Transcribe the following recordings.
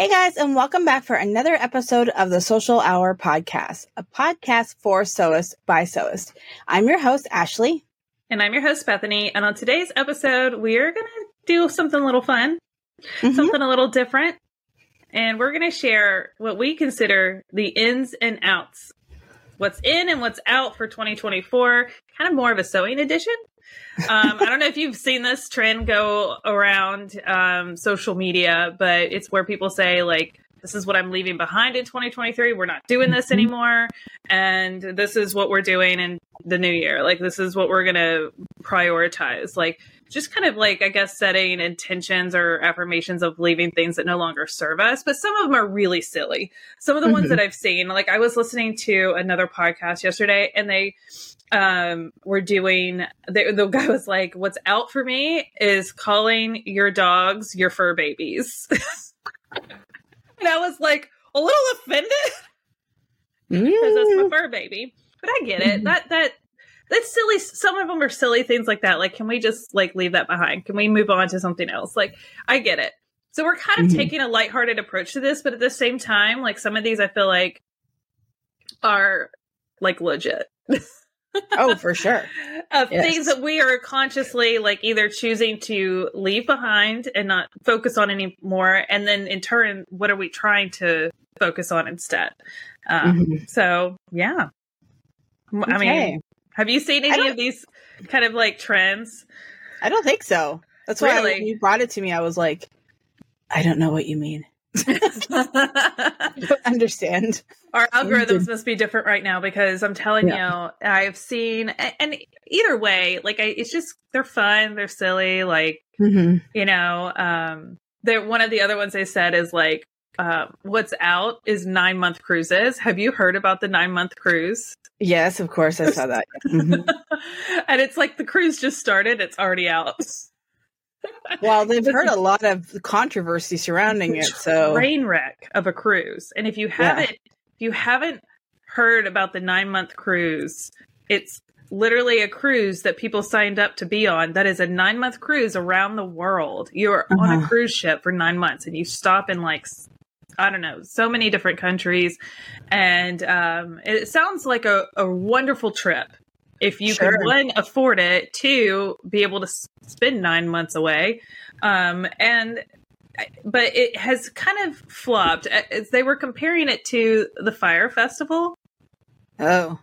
Hey guys, and welcome back for another episode of the Sewcial Hour podcast, a podcast for sewists by sewists. I'm your host, Ashley. And I'm your host, Bethany. And on today's episode, we're going to do something a little fun, mm-hmm. something a little different. And we're going to share what we consider the ins and outs what's in and what's out for 2024, kind of more of a sewing edition. Um, I don't know if you've seen this trend go around um, social media, but it's where people say, like, this is what I'm leaving behind in 2023. We're not doing this mm-hmm. anymore. And this is what we're doing in the new year. Like, this is what we're going to prioritize. Like, just kind of like, I guess, setting intentions or affirmations of leaving things that no longer serve us. But some of them are really silly. Some of the mm-hmm. ones that I've seen, like, I was listening to another podcast yesterday and they, um, were doing the, the guy was like, "What's out for me is calling your dogs your fur babies," and I was like a little offended because mm. that's my fur baby. But I get it. That that that's silly. Some of them are silly things like that. Like, can we just like leave that behind? Can we move on to something else? Like, I get it. So we're kind of mm-hmm. taking a lighthearted approach to this, but at the same time, like some of these, I feel like are like legit. oh, for sure. of yes. things that we are consciously like either choosing to leave behind and not focus on anymore. And then in turn, what are we trying to focus on instead? Um, mm-hmm. So, yeah. Okay. I mean, have you seen any of these kind of like trends? I don't think so. That's why really? when you brought it to me, I was like, I don't know what you mean. Understand. Our algorithms must be different right now because I'm telling yeah. you, I've seen, and either way, like, I, it's just, they're fun, they're silly. Like, mm-hmm. you know, um, they're, one of the other ones they said is like, uh, what's out is nine month cruises. Have you heard about the nine month cruise? Yes, of course. I saw that. Mm-hmm. and it's like the cruise just started, it's already out well, they've heard a lot of controversy surrounding it. So train wreck of a cruise, and if you haven't, yeah. if you haven't heard about the nine month cruise, it's literally a cruise that people signed up to be on. That is a nine month cruise around the world. You're uh-huh. on a uh-huh. cruise ship for nine months, and you stop in like I don't know, so many different countries. And um, it sounds like a, a wonderful trip if you sure. can one afford it, two be able to spend nine months away, um, and but it has kind of flopped. As they were comparing it to the Fyre Festival. Oh,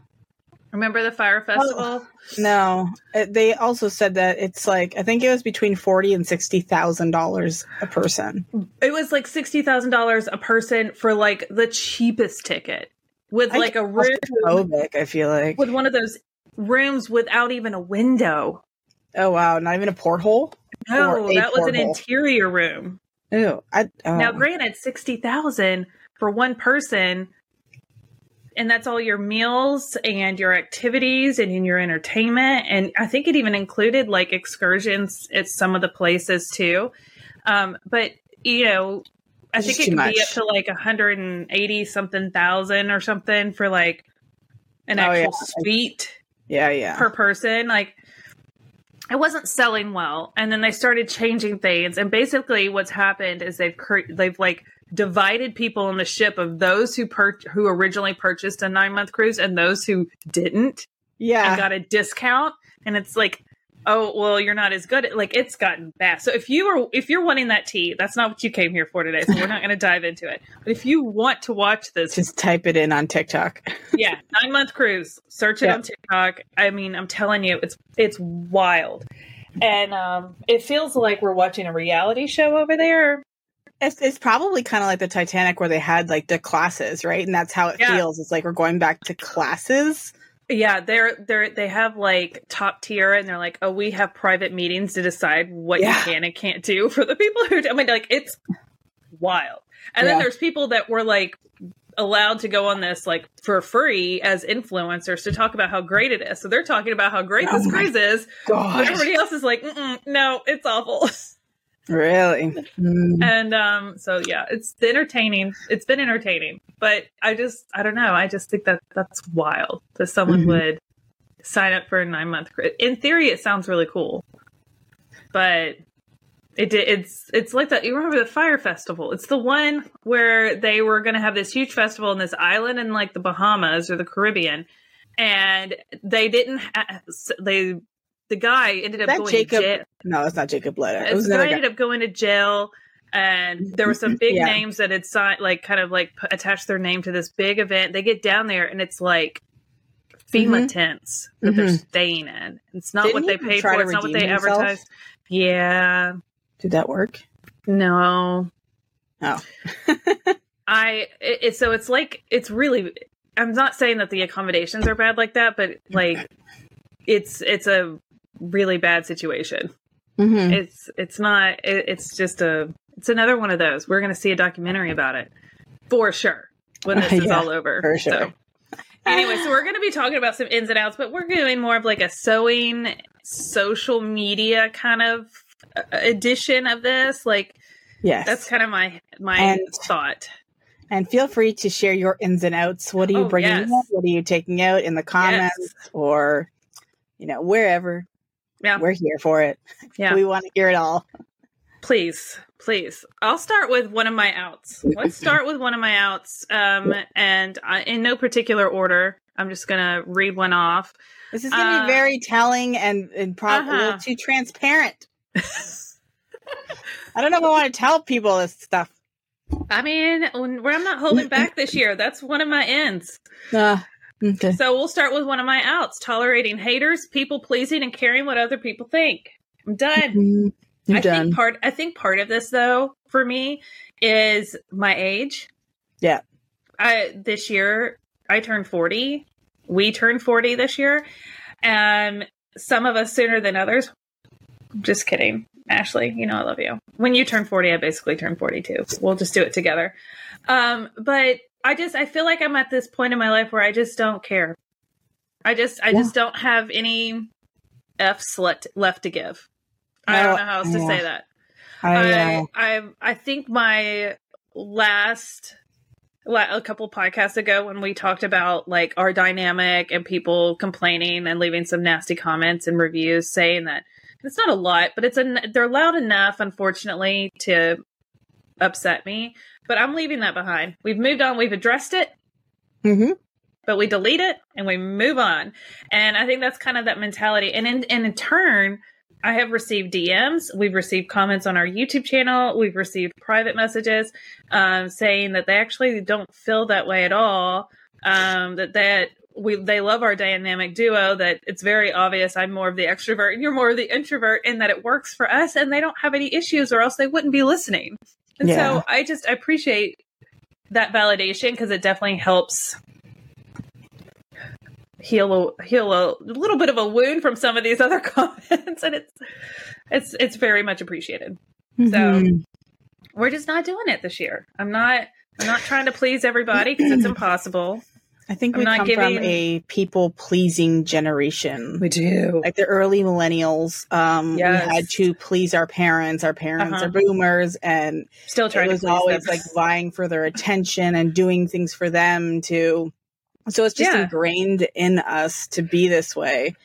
remember the Fyre Festival? Oh, no, they also said that it's like I think it was between forty and sixty thousand dollars a person. It was like sixty thousand dollars a person for like the cheapest ticket with like a room. I feel like with one of those rooms without even a window. Oh wow, not even a porthole? No, that was an interior room. Ew. I, oh. Now granted, sixty thousand for one person and that's all your meals and your activities and in your entertainment and i think it even included like excursions at some of the places too um, but you know i think it could much. be up to like 180 something thousand or something for like an oh, actual yeah. suite yeah, yeah. Per person. Like it wasn't selling well and then they started changing things and basically what's happened is they've they've like divided people on the ship of those who per- who originally purchased a 9 month cruise and those who didn't yeah and got a discount and it's like oh well you're not as good. Like it's gotten bad. So if you are if you're wanting that tea that's not what you came here for today. So we're not going to dive into it. But if you want to watch this just type it in on tiktok. Yeah nine month cruise. Search it on tiktok. I mean i'm telling you it's it's wild. And um it feels like we're watching a reality show over there. It's, it's probably kind of like the Titanic where they had like the classes, right? And that's how it yeah. feels. It's like we're going back to classes. Yeah, they're they're they have like top tier, and they're like, oh, we have private meetings to decide what yeah. you can and can't do for the people who. I mean, like it's wild. And yeah. then there's people that were like allowed to go on this like for free as influencers to talk about how great it is. So they're talking about how great oh this cruise is. But everybody else is like, no, it's awful. Really? Mm. And um, so yeah, it's entertaining. It's been entertaining, but I just I don't know. I just think that that's wild that someone mm-hmm. would sign up for a nine month. In theory, it sounds really cool, but It did. It's it's like that. You remember the Fyre Festival? It's the one where they were going to have this huge festival in this island in like the Bahamas or the Caribbean, and they didn't. Ha- they the guy ended up going Jacob, to jail. No, it's not Jacob Letter. It was the guy, guy ended up going to jail, and there were some big yeah. names that had signed, like, kind of like attached their name to this big event. They get down there, and it's like FEMA mm-hmm. tents that mm-hmm. they're staying in. It's not Didn't what they paid for. It's not what they himself? advertised. Yeah. Did that work? No. Oh. I it, it, so it's like it's really I'm not saying that the accommodations are bad like that, but like it's it's a really bad situation. Mm-hmm. It's it's not it, it's just a it's another one of those. We're going to see a documentary about it for sure when this is yeah, all over. For sure. So, anyway, so we're going to be talking about some ins and outs, but we're doing more of like a sewing social media kind of uh, edition of this. Like, yes, that's kind of my my and, thought. And feel free to share your ins and outs. What are you oh, bringing yes. What are you taking out in the comments yes. or you know wherever? Yeah, we're here for it. Yeah, we want to hear it all. Please, please. I'll start with one of my outs. Let's start with one of my outs. Um, and I, in no particular order, I'm just gonna read one off. This is gonna uh, be very telling and, and probably uh-huh. a little uh-huh. too transparent. I don't know if I want to tell people this stuff. I mean, where I'm not holding back this year. That's one of my ends. Uh, okay. So we'll start with one of my outs: tolerating haters, people pleasing, and caring what other people think. I'm done. Mm-hmm. You're I done. think part I think part of this though for me is my age. Yeah. I this year I turned 40. We turned 40 this year. And some of us sooner than others. Just kidding. Ashley, you know I love you. When you turn 40, I basically turn 42. We'll just do it together. Um, but I just I feel like I'm at this point in my life where I just don't care. I just I yeah. just don't have any f left left to give. I don't know how else to say that. I, I, uh, I, I think my last a couple podcasts ago when we talked about like our dynamic and people complaining and leaving some nasty comments and reviews saying that it's not a lot, but it's a they're loud enough, unfortunately, to upset me. But I'm leaving that behind. We've moved on. We've addressed it. Mm-hmm. But we delete it and we move on. And I think that's kind of that mentality. And in, and in turn, I have received DMs. We've received comments on our YouTube channel. We've received private messages um, saying that they actually don't feel that way at all. Um, that that we they love our dynamic duo. That it's very obvious I'm more of the extrovert and you're more of the introvert, and that it works for us. And they don't have any issues, or else they wouldn't be listening. And yeah. so I just I appreciate that validation because it definitely helps heal a, heal a little bit of a wound from some of these other comments, and it's it's it's very much appreciated. Mm-hmm. So we're just not doing it this year. I'm not I'm not trying to please everybody because it's impossible. I think we come giving... from a people pleasing generation. We do. Like the early millennials, um, yes. we had to please our parents. Our parents uh-huh. are boomers, and still trying. It was always them. like vying for their attention and doing things for them to so it's just yeah. ingrained in us to be this way.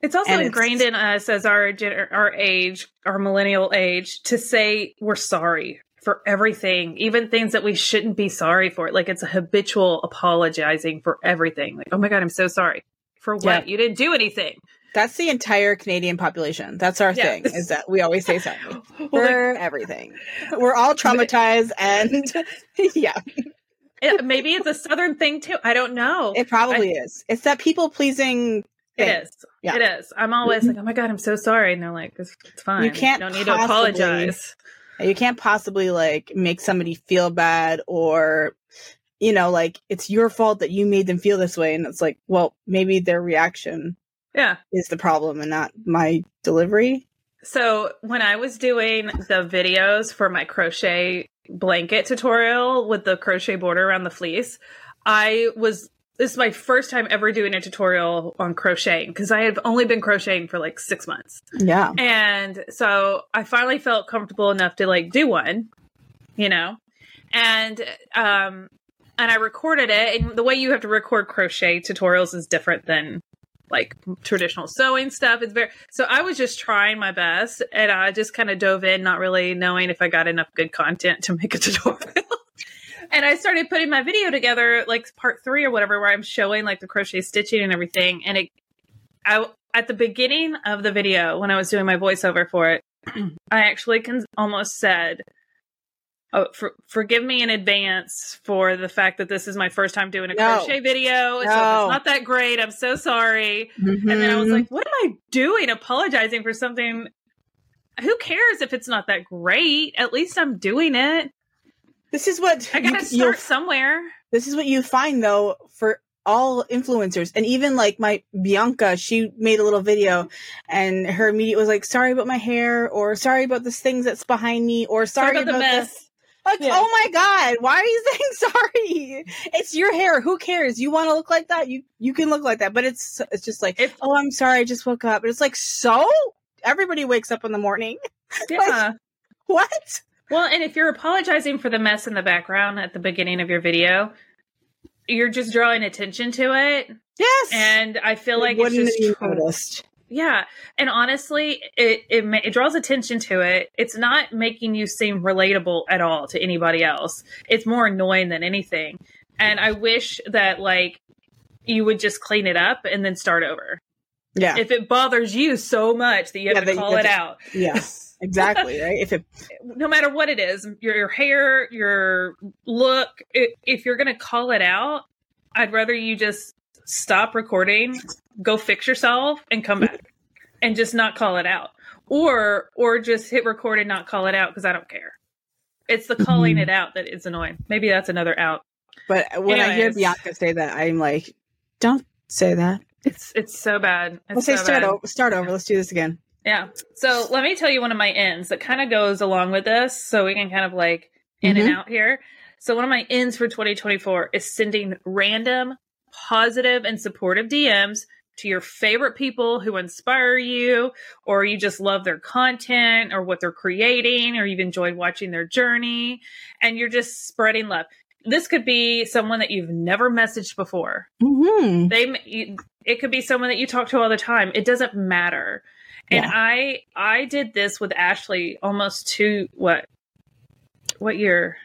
It's also and ingrained it's, in us as our our age, our millennial age, to say we're sorry for everything, even things that we shouldn't be sorry for. Like it's a habitual apologizing for everything. Like, oh my god, I'm so sorry for what yeah. you didn't do anything. That's the entire Canadian population. That's our yeah. thing. Is that we always say sorry for everything. We're all traumatized, and yeah, it, maybe it's a southern thing too. I don't know. It probably I, is. It's that people pleasing. It is. Yeah. It is. I'm always like, oh my god, I'm so sorry, and they're like, it's, it's fine. You can't. You don't need to apologize. You can't possibly like make somebody feel bad or you know like it's your fault that you made them feel this way and it's like well maybe their reaction yeah. is the problem and not my delivery. So when i was doing the videos for my crochet blanket tutorial with the crochet border around the fleece, I was this is my first time ever doing a tutorial on crocheting because I have only been crocheting for like six months. Yeah. And so I finally felt comfortable enough to like do one, you know? And um and I recorded it and the way you have to record crochet tutorials is different than like traditional sewing stuff. It's very so I was just trying my best and I just kind of dove in, not really knowing if I got enough good content to make a tutorial. And I started putting my video together, like part three or whatever, where I'm showing like the crochet stitching and everything. And it, I at the beginning of the video when I was doing my voiceover for it, I actually can almost said Oh, for, forgive me in advance for the fact that this is my first time doing a no. crochet video. No. So it's not that great. I'm so sorry. Mm-hmm. And then I was like, what am I doing? Apologizing for something. Who cares if it's not that great? At least I'm doing it. This is what I gotta you, start somewhere. This is what you find though for all influencers and even like my Bianca, she made a little video and her immediate was like, sorry about my hair or sorry about this things that's behind me or sorry, sorry about, about, the mess. Like, yeah. oh my god, why are you saying sorry? It's your hair. Who cares? You want to look like that? You you can look like that. But it's it's just like, oh, I'm sorry, I just woke up. But it's like, so everybody wakes up in the morning. Yeah. like, what? Well, and if you're apologizing for the mess in the background at the beginning of your video, you're just drawing attention to it. Yes. And I feel it like it's just noticed. Yeah, and honestly, it, it it draws attention to it. It's not making you seem relatable at all to anybody else. It's more annoying than anything. And I wish that like you would just clean it up and then start over. Yeah. If it bothers you so much that you have yeah, to call it out. Yes. Exactly. right. If it, no matter what it is, your, your hair, your look, it, if you're going to call it out, I'd rather you just stop recording, go fix yourself, and come back, and just not call it out, or or just hit record and not call it out because I don't care. It's the calling mm-hmm. it out that is annoying. Maybe that's another out. But when Anyways, I hear Bianca say that, I'm like, don't say that. It's it's so bad. It's Let's so say start over. Start over. Let's do this again. Yeah. So let me tell you one of my ends that kind of goes along with this, so we can kind of like in mm-hmm. and out here. So one of my ends for 2024 is sending random positive and supportive DMs to your favorite people who inspire you, or you just love their content or what they're creating, or you've enjoyed watching their journey, and you're just spreading love. This could be someone that you've never messaged before. Mm-hmm. They, it could be someone that you talk to all the time. It doesn't matter. And yeah. I, I did this with Ashley almost two what, what year?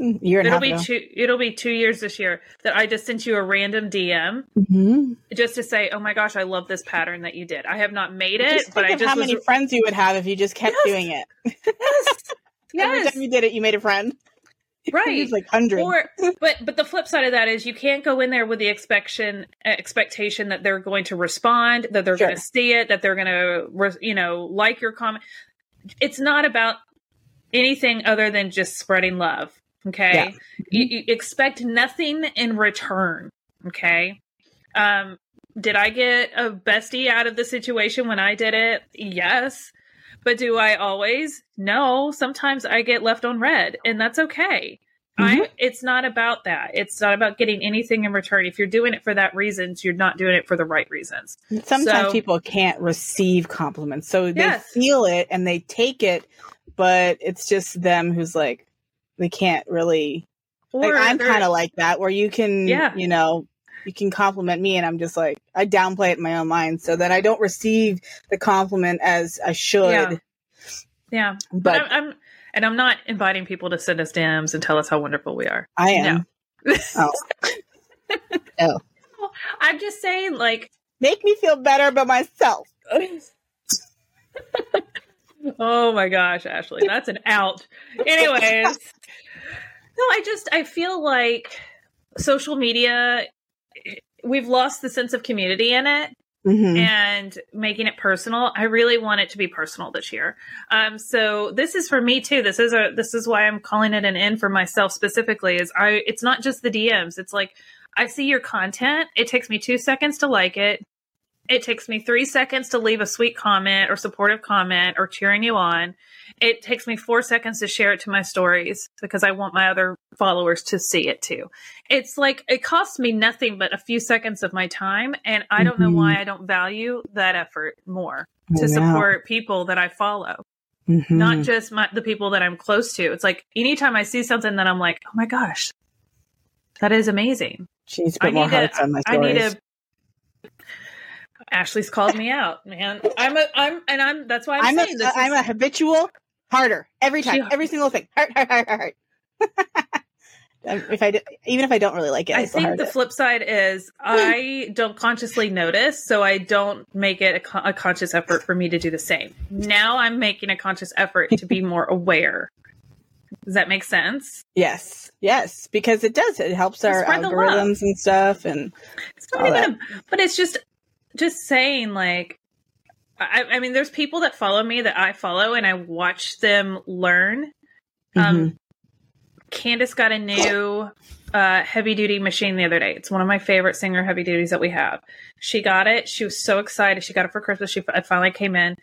year and it'll be ago. two it'll be two years this year that i just sent you a random dm mm-hmm. just to say oh my gosh i love this pattern that you did i have not made it but i just how was... many friends you would have if you just kept yes. doing it yes yes every time you did it you made a friend right like hundreds or but but the flip side of that is you can't go in there with the expectation expectation that they're going to respond that they're sure. going to see it that they're going to you know like your comment it's not about anything other than just spreading love Okay. Yeah. You, you, expect nothing in return. Okay. Um, did I get a bestie out of the situation when I did it? Yes. But do I always? No. Sometimes I get left on read, and that's okay. Mm-hmm. I it's not about that. It's not about getting anything in return. If you're doing it for that reasons, you're not doing it for the right reasons. Sometimes so, people can't receive compliments. So yes. they feel it and they take it, but it's just them who's like, they can't really. Or like, I'm kind of like that, where you can, yeah. you know, you can compliment me, and I'm just like I downplay it in my own mind, so that I don't receive the compliment as I should. Yeah, yeah. but, but I'm, I'm, and I'm not inviting people to send us DMs and tell us how wonderful we are. I am. No. oh. oh. I'm just saying, like, make me feel better about myself. oh my gosh, Ashley, that's an out. Anyways, no, I just I feel like social media we've lost the sense of community in it. Mm-hmm. and making it personal. I really want it to be personal this year. Um, so this is for me too. This is a this is why I'm calling it an end for myself specifically. Is I it's not just the DMs. It's like I see your content. It takes me two seconds to like it. It takes me three seconds to leave a sweet comment or supportive comment or cheering you on. It takes me four seconds to share it to my stories because I want my other followers to see it too. It's like it costs me nothing but a few seconds of my time. And I don't mm-hmm. know why I don't value that effort more to support people that I follow. Mm-hmm. Not just my, the people that I'm close to. It's like anytime I see something that I'm like, oh my gosh, that is amazing. She's put more hearts to, on my stories. I need to Ashley's called me out, man. I'm a I'm and I'm that's why I'm, I'm, saying a, this. I'm is- a habitual harder every time, every single thing. Heart, heart, heart, heart, heart. Um, if I do, even if I don't really like it, I, I think the it. flip side is I don't consciously notice, so I don't make it a, con- a conscious effort for me to do the same. Now I'm making a conscious effort to be more aware. Does that make sense? yes, yes, because it does. It helps our Spread the love. algorithms and stuff, and It's not even, a, but it's just, just saying like, I, I mean, there's people that follow me that I follow, and I watch them learn. Um, Mhm. Candace got a new uh, heavy duty machine the other day. It's one of my favorite Singer heavy duties that we have. She got it. She was so excited. She got it for Christmas. She finally came in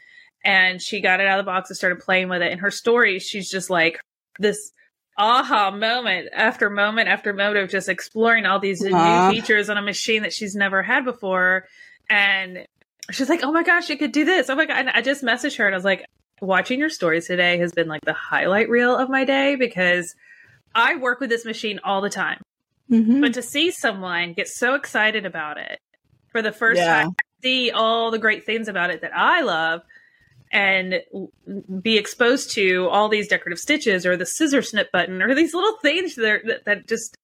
and she got it out of the box and started playing with it. In her stories, she's just like this aha moment after moment after moment of just exploring all these new features on a machine that she's never had before. And she's like, oh my gosh, you could do this. Oh my God. And I just messaged her and I was like, watching your stories today has been like the highlight reel of my day because I work with this machine all the time. Mhm. But to see someone get so excited about it for the first Yeah. time, see all the great things about it that I love, and be exposed to all these decorative stitches or the scissor snip button or these little things that, that, that just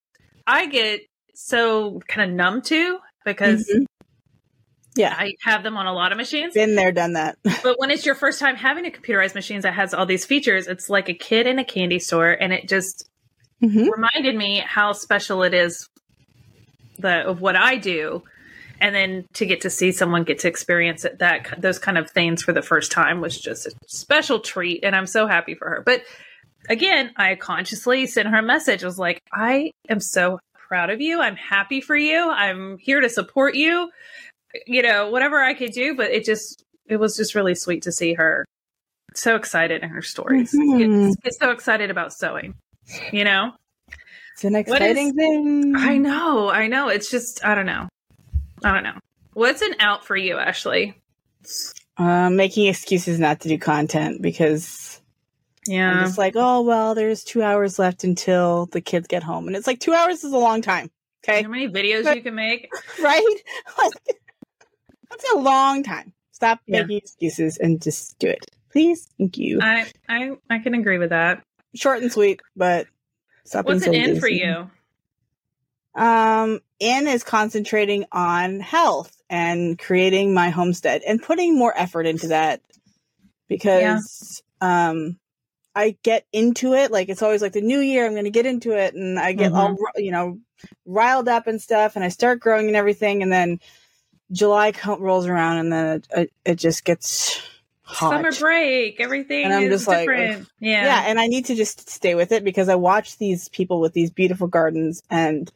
I get so kind of numb to because Mhm. Yeah, I have them on a lot of machines. been there, done that. But when it's your first time having a computerized machine that has all these features, it's like a kid in a candy store, and it just Mhm. reminded me how special it is the of what I do, and then to get to see someone get to experience it, that those kind of things for the first time was just a special treat, and I'm so happy for her. But again, I consciously sent her a message. I was like, I am so proud of you. I'm happy for you. I'm here to support you. You know, whatever I could do, but it just it was just really sweet to see her so excited in her stories. Mhm. Get, get so excited about sewing. You know? It's an exciting is- thing. I know, I know. It's just I don't know. I don't know. What's an out for you, Ashley? Um, making excuses not to do content because I'm Yeah. just like, oh well, there's two hours left until the kids get home, and it's like two hours is a long time. Okay, How many videos you can make? right? Like, that's a long time. Stop Yeah. making excuses and just do it, please. Thank you. I I I can agree with that. Short and sweet, but stop. What's an so in for you? Um, in is concentrating on health and creating my homestead and putting more effort into that because um I get into it like it's always like the new year I'm going to get into it and I get all you know riled up and stuff and I start growing and everything and then July rolls around and then it, it, it just gets hot. Summer break, everything And I'm is just like, yeah. yeah and i need to just stay with it because i watch these people with these beautiful gardens and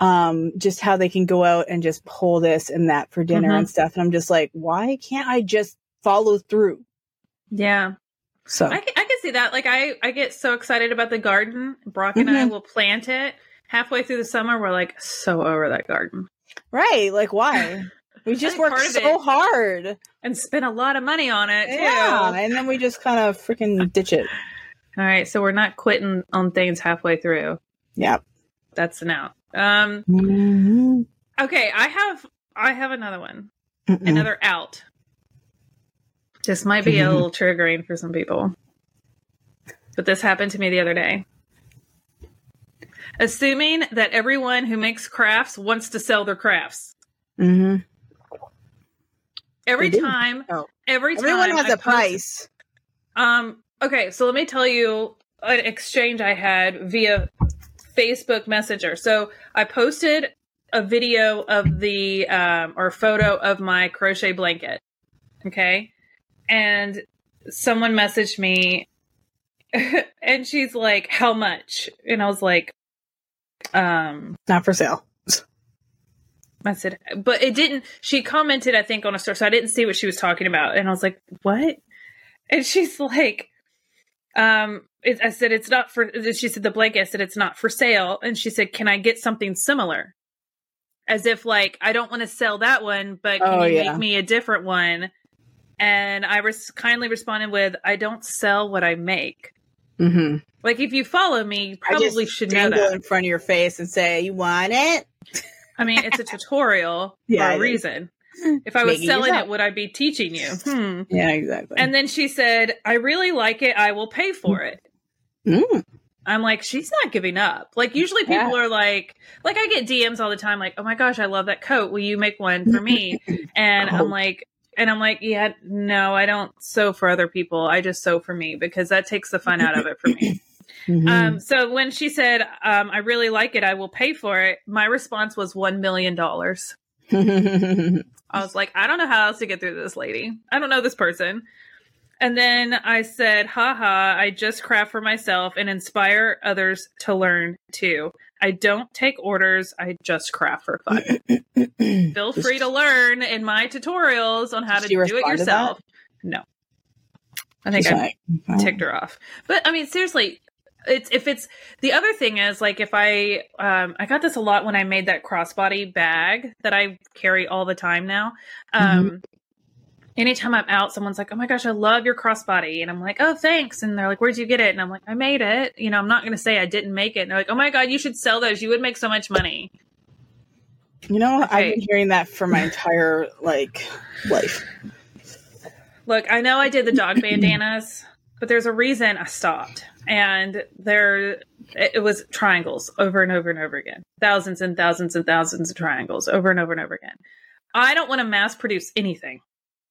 um just how they can go out and just pull this and that for dinner Mhm. and stuff and i'm just like why can't i just follow through Yeah. so I can, I can see that. Like I, I get so excited about the garden. Brock and I Mhm. will plant it. Halfway through the summer, we're like so over that garden right like why we just think work so hard and spend a lot of money on it too. yeah and then we just kind of freaking ditch it All right, so we're not quitting on things halfway through. yeah That's an out. Um, Mhm. okay, I have I have another one. Mm-mm. Another out. This might be a little triggering for some people. But this happened to me the other day. Assuming that everyone who makes crafts wants to sell their crafts. Mhm. Every time, Oh. every time everyone has I a post- price Um, okay, so let me tell you an exchange I had via Facebook Messenger. So I posted a video of the um, or photo of my crochet blanket. Okay. And someone messaged me and she's like, How much? And I was like, um, not for sale I said, but it didn't. She commented, I think, on a story, so I didn't see what she was talking about, and I was like, "What?" And she's like, "Um," it, I said, "It's not for." She said, "The blanket." I said, "It's not for sale," and she said, "Can I get something similar?" As if like I don't want to sell that one, but can Oh, you yeah. make me a different one? And I res- kindly responded with, "I don't sell what I make." Mm-hmm. Like if you follow me, you I just probably should know that. in front of your face and say, "You want it?" I mean, it's a tutorial Yeah, for it a is. reason. If I was Making selling yourself. it, would I be teaching you? Hmm. Yeah, exactly. And then she said, I really like it. I will pay for it. Mm. I'm like, she's not giving up. Like, usually people are like, like, I get DMs all the time, like, oh my gosh, I love that coat. Will you make one for me? And Oh. I'm like, and I'm like, yeah, no, I don't sew for other people. I just sew for me because that takes the fun out of it for me. Mhm. Um, so when she said, um, I really like it, I will pay for it, my response was $1 million. I was like, I don't know how else to get through this lady. I don't know this person. And then I said, haha, I just craft for myself and inspire others to learn too. I don't take orders, I just craft for fun. Feel Just- free to learn in my tutorials on how to do it yourself. No. I think She's I like, "Oh." ticked her off. But I mean, seriously, it's if it's the other thing is like if I um I got this a lot when I made that crossbody bag that I carry all the time now. Um anytime I'm out, someone's like, Oh my gosh, I love your crossbody and I'm like, Oh thanks and they're like, Where'd you get it? And I'm like, I made it. You know, I'm not gonna say I didn't make it. And they're like, Oh my god, you should sell those. You would make so much money. You know, I've been hearing that for my entire like life. Look, I know I did the dog bandanas, but there's a reason I stopped. And there, it was triangles over and over and over again. Thousands and thousands and thousands of triangles over and over and over again. I don't want to mass produce anything.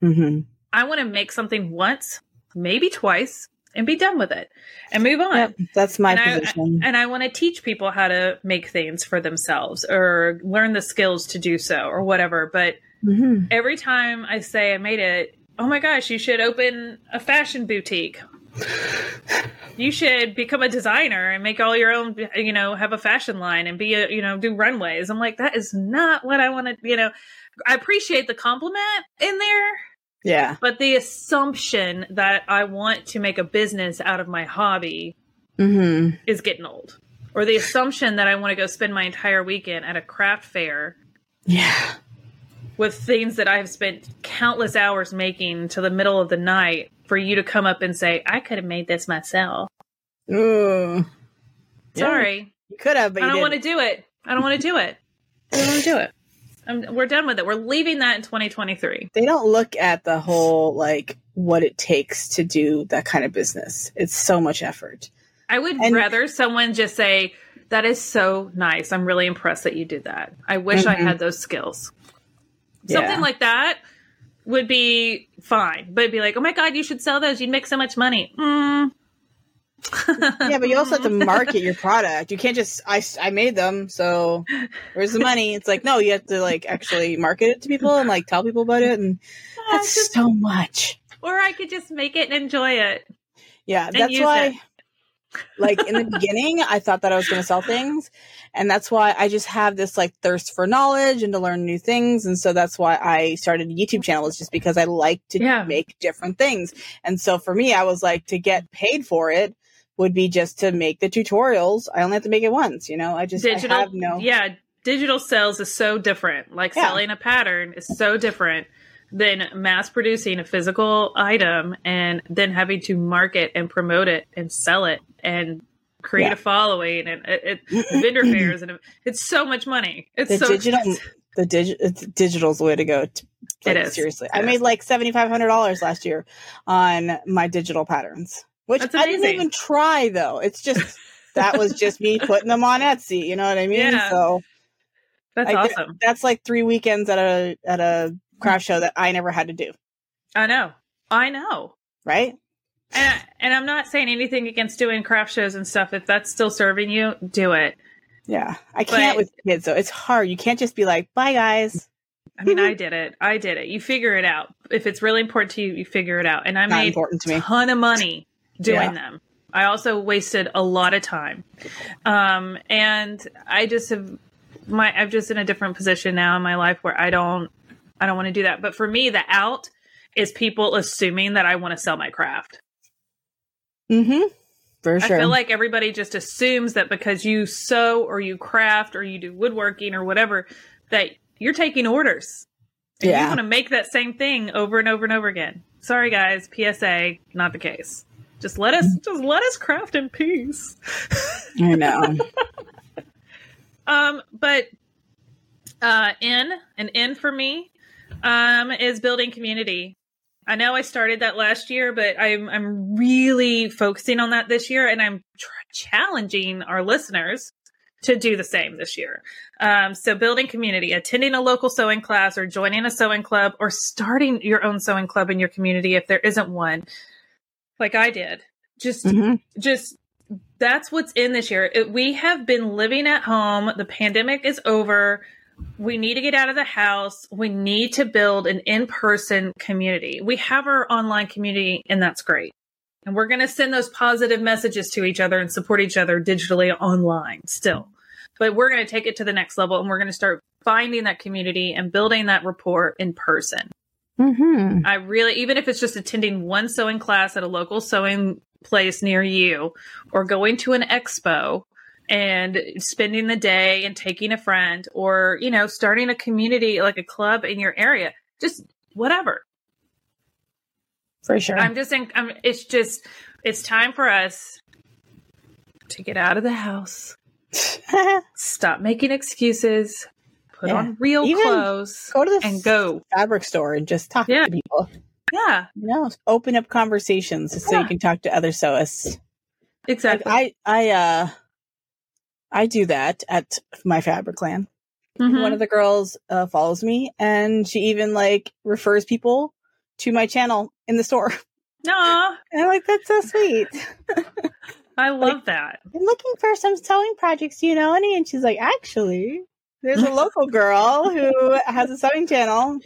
Hmm I want to make something once, maybe twice, and be done with it and move on. Yep, that's my And I- position. And I want to teach people how to make things for themselves or learn the skills to do so or whatever. But hmm every time I say I made it, oh my gosh, you should open a fashion boutique. You should become a designer and make all your own, you know, have a fashion line and be a, you know, do runways. I'm like, that is not what I want to, you know, I appreciate the compliment in there, Yeah. but the assumption that I want to make a business out of my hobby hmm is getting old. Or the assumption that I want to go spend my entire weekend at a craft fair Yeah. with things that I've spent countless hours making to the middle of the night for you to come up and say, I could have made this myself. Ooh. Yeah, Sorry. you could have, but I you don't want to do it. I don't want to do it. I don't want to do it. I'm, we're done with it. We're leaving that in 2023. They don't look at the whole like what it takes to do that kind of business. It's so much effort. I would And- rather someone just say, That is so nice. I'm really impressed that you did that. I wish I Mhm. had those skills. Yeah. Something like that would be fine. But it'd be like, Oh my God, you should sell those. You'd make so much money. Mm. Yeah, but you also have to market your product. You can't just I, I made them, so where's the money? It's like no, you have to like actually market it to people and like tell people about it, and that's Just- so much. or I could just make it and enjoy it. Yeah, that's why. it. like in the beginning, I thought that I was going to sell things, and that's why I just have this like thirst for knowledge and to learn new things, and so that's why I started a YouTube channel. Is just because I like to Yeah. make different things, and so for me, I was like to get paid for it would be just to make the tutorials. I only have to make it once, you know. I just I have no yeah digital sales is so different like Yeah. selling a pattern is so different than mass producing a physical item and then having to market and promote it and sell it and create Yeah. a following and it, it vendor fairs and it's so much money it's the so digital expensive. the digi- it's digital's the way to go. To, like, It is. seriously. It I made like seventy five hundred dollars last year on my digital patterns, which I didn't even try though. It's just that was just me putting them on Etsy. You know what I mean? Yeah. So that's I awesome that's like three weekends at a at a hmm. craft show that I never had to do. i know i know Right? and, and i'm not saying anything against doing craft shows and stuff if that's still serving you do it Yeah. I can't with kids though. It's hard. You can't just be like, "Bye, guys." I mean, I did it. I did it. You figure it out. If it's really important to you, you figure it out. And I Not made important to a ton of money doing Yeah. them. I also wasted a lot of time. Um, and I just have my I'm just in a different position now in my life where I don't I don't want to do that. But for me, the out is people assuming that I want to sell my craft. Mm-hmm. For sure. I feel like everybody just assumes that because you sew or you craft or you do woodworking or whatever, that you're taking orders. And you want to make that same thing over and over and over again. Sorry guys, PSA, not the case. Just let us just let us craft in peace. I know. Um, but uh in an in for me, um, is building community. I know I started that last year, but I'm I'm really focusing on that this year, and I'm tr- challenging our listeners to do the same this year. Um, so, building community, attending a local sewing class, or joining a sewing club, or starting your own sewing club in your community if there isn't one, like I did. Just, Mhm. just that's what's in this year. It, we have been living at home. The pandemic is over. We need to get out of the house. We need to build an in person community. We have our online community, and that's great. And we're going to send those positive messages to each other and support each other digitally online still. But we're going to take it to the next level and we're going to start finding that community and building that rapport in person. Mm-hmm. I really, even if it's just attending one sewing class at a local sewing place near you or going to an expo and spending the day and taking a friend or, you know, starting a community like a club in your area, just whatever. For sure. I'm just in, I'm, it's just, it's time for us to get out of the house, stop making excuses, put Yeah. on real Even clothes, go to the and go. fabric store and just talk Yeah. to people. Yeah, You know, open up conversations so Yeah. you can talk to other sewists. Like exactly. I, I, uh, I do that at my fabric clan. Mhm. One of the girls uh, follows me, and she even like refers people to my channel in the store. No, And I'm like, that's so sweet. I love that. I'm looking for some sewing projects. Do you know any? And she's like, actually, there's a local girl who has a sewing channel.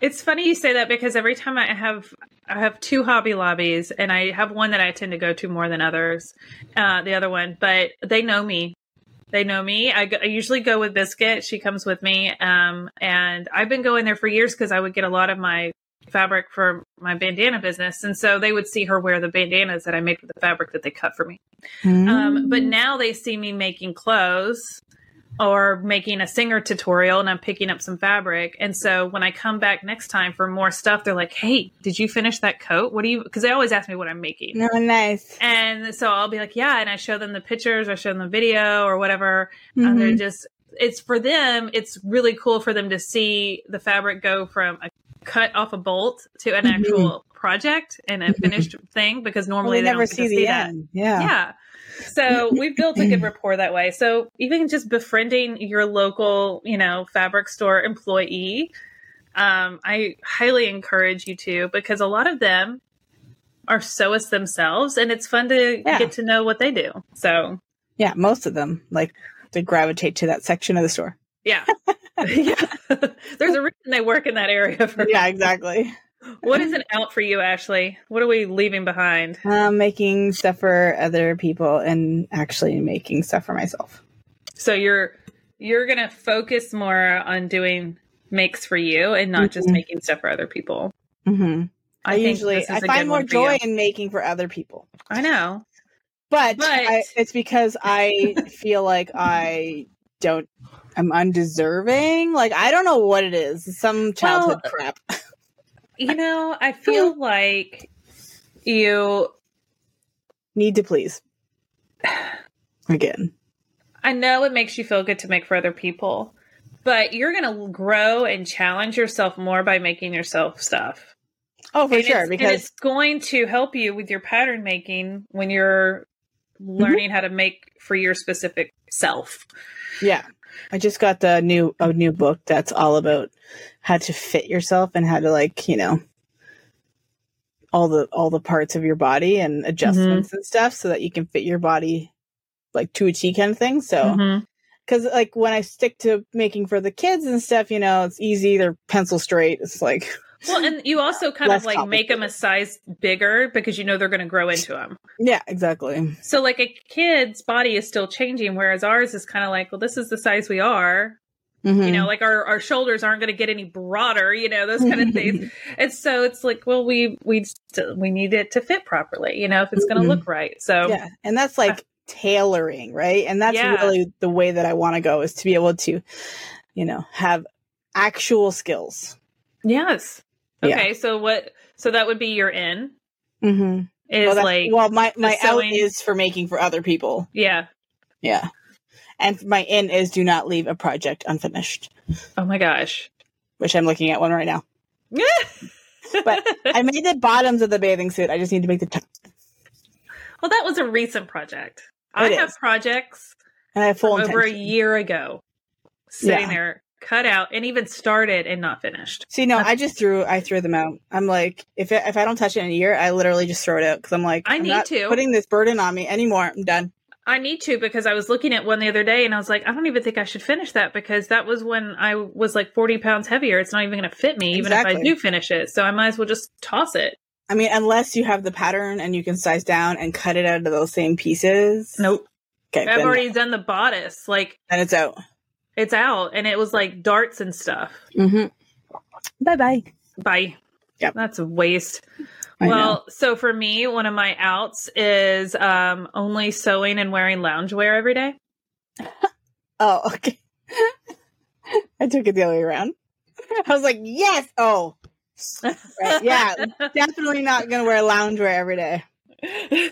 It's funny you say that because every time I have I have two hobby lobbies and I have one that I tend to go to more than others, uh, the other one, but they know me. They know me. I, go, I usually go with Biscuit. She comes with me, um, and I've been going there for years because I would get a lot of my fabric for my bandana business, and so they would see her wear the bandanas that I make with the fabric that they cut for me. Um, but now they see me making clothes or making a singer tutorial and I'm picking up some fabric. And so when I come back next time for more stuff, they're like, Hey, did you finish that coat? What do you, cause they always ask me what I'm making. no, nice. And so I'll be like, yeah. And I show them the pictures or show them the video or whatever. And they're Mhm. just, it's for them. It's really cool for them to see the fabric go from a cut off a bolt to an Mhm. actual project and a finished thing because normally we they never don't see the see that. end. Yeah. Yeah. So we've built a good rapport that way. So even just befriending your local, you know, fabric store employee, um, I highly encourage you to because a lot of them are sewists themselves, and it's fun to Yeah. get to know what they do. So Yeah, most of them like they gravitate to that section of the store. yeah, yeah. There's a reason they work in that area. For Yeah, exactly. What is an out for you, Ashley? What are we leaving behind? Um, making stuff for other people and actually making stuff for myself. So you're you're gonna focus more on doing makes for you and not just Mhm. making stuff for other people. hmm I, think usually I find more joy in making for other people, I know. but, But- I, it's because I feel like I don't. I'm undeserving. Like I don't know what it is. Some childhood Well, crap. You know, I feel like you Need to please. Again. I know it makes you feel good to make for other people, but you're going to grow and challenge yourself more by making yourself stuff. Oh, for And sure. it's- and Because it's going to help you with your pattern making when you're Mm-hmm. learning how to make for your specific self. Yeah. I just got the new a new book that's all about how to fit yourself and how to like, you know, all the all the parts of your body and adjustments and stuff so that you can fit your body like to a T kind of thing. So Mhm. cuz like when I stick to making for the kids and stuff, you know, it's easy, they're pencil straight. It's like Well, and you also kind of like make them a size bigger because you know they're going to grow into them. yeah, exactly. So like a kid's body is still changing, whereas ours is kind of like, well, this is the size we are. Mhm. You know, like our, our shoulders aren't going to get any broader. You know, those kind of things. And so it's like, well, we we st- we need it to fit properly. You know, if it's going to look right. So Yeah, and that's like tailoring, right? And that's Yeah. really the way that I want to go is to be able to, you know, have actual skills. yes. Yeah. Okay. So what? So that would be your in Mm-hmm. is well, like well, my my out sewing- is for making for other people. yeah. Yeah, and my in is do not leave a project unfinished. Oh my gosh. which I'm looking at one right now. But I made the bottoms of the bathing suit. I just need to make the top. well, that was a recent project. I It have projects And I have full over a year ago sitting Yeah. there, cut out, and even started and not finished. See, no, I just threw I threw them out. I'm like, if it, if I don't touch it in a year, I literally just throw it out because I'm like, I I'm need not to. putting this burden on me anymore. I'm done. I need to because I was looking at one the other day and I was like, I don't even think I should finish that because that was when I was like 40 pounds heavier. It's not even going to fit me, even if I do finish it. So I might as well just toss it. I mean, unless you have the pattern and you can size down and cut it out of those same pieces. Nope. Okay, I've already done the bodice. Like and it's out. it's out and it was like darts and stuff. Mm-hmm. Bye bye. Bye. Yep. That's a waste. I know. well, so for me, one of my outs is um, only sewing and wearing loungewear every day. Oh, okay. I took it the other way around. I was like, yes. Oh, right. Yeah, definitely not gonna wear loungewear every day. We're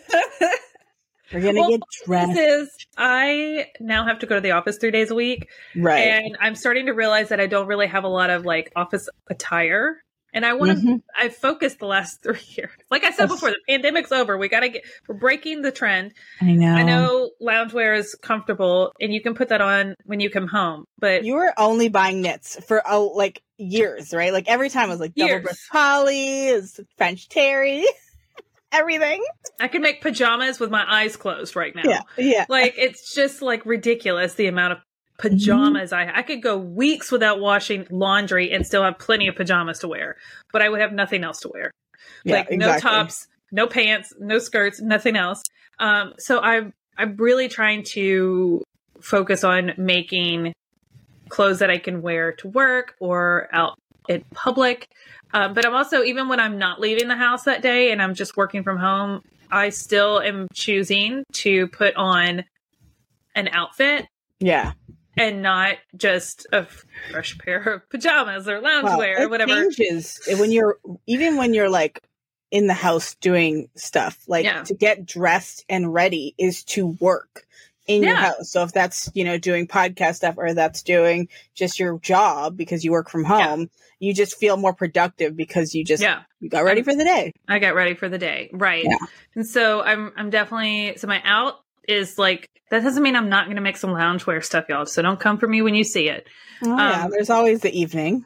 gonna Well, get dressed. is I now have to go to the office three days a week, Right. and I'm starting to realize that I don't really have a lot of like office attire. And I want to. Mhm. I've focused the last three years. Like I said Yes. before, the pandemic's over. We got to get. We're breaking the trend. I know. I know loungewear is comfortable, and you can put that on when you come home. But You were only buying knits for oh, like years, right? Like every time it was like double Years. brushed poly, it's French terry, everything. I can make pajamas with my eyes closed right now. Yeah, yeah. Like it's just like ridiculous the amount of Mm-hmm. pajamas I I could go weeks without washing laundry and still have plenty of pajamas to wear, but I would have nothing else to wear. yeah, like no tops, no pants, no skirts, nothing else. Um, so I'm I'm really trying to focus on making clothes that I can wear to work or out in public. Um, but I'm also even when I'm not leaving the house that day and I'm just working from home, I still am choosing to put on an outfit Yeah. And not just a fresh pair of pajamas or Well, loungewear or it whatever. changes when you're even when you're like in the house doing stuff. Like Yeah. to get dressed and ready is to work in your house. So if that's you know doing podcast stuff or that's doing just your job because you work from home, you just feel more productive because you just Yeah. you got ready I'm- for the day. I got ready for the day. Right. Yeah. And so I'm I'm definitely so my out is like that doesn't mean I'm not gonna make some loungewear stuff, y'all. So don't come for me when you see it. Oh, yeah, Um, there's always the evening,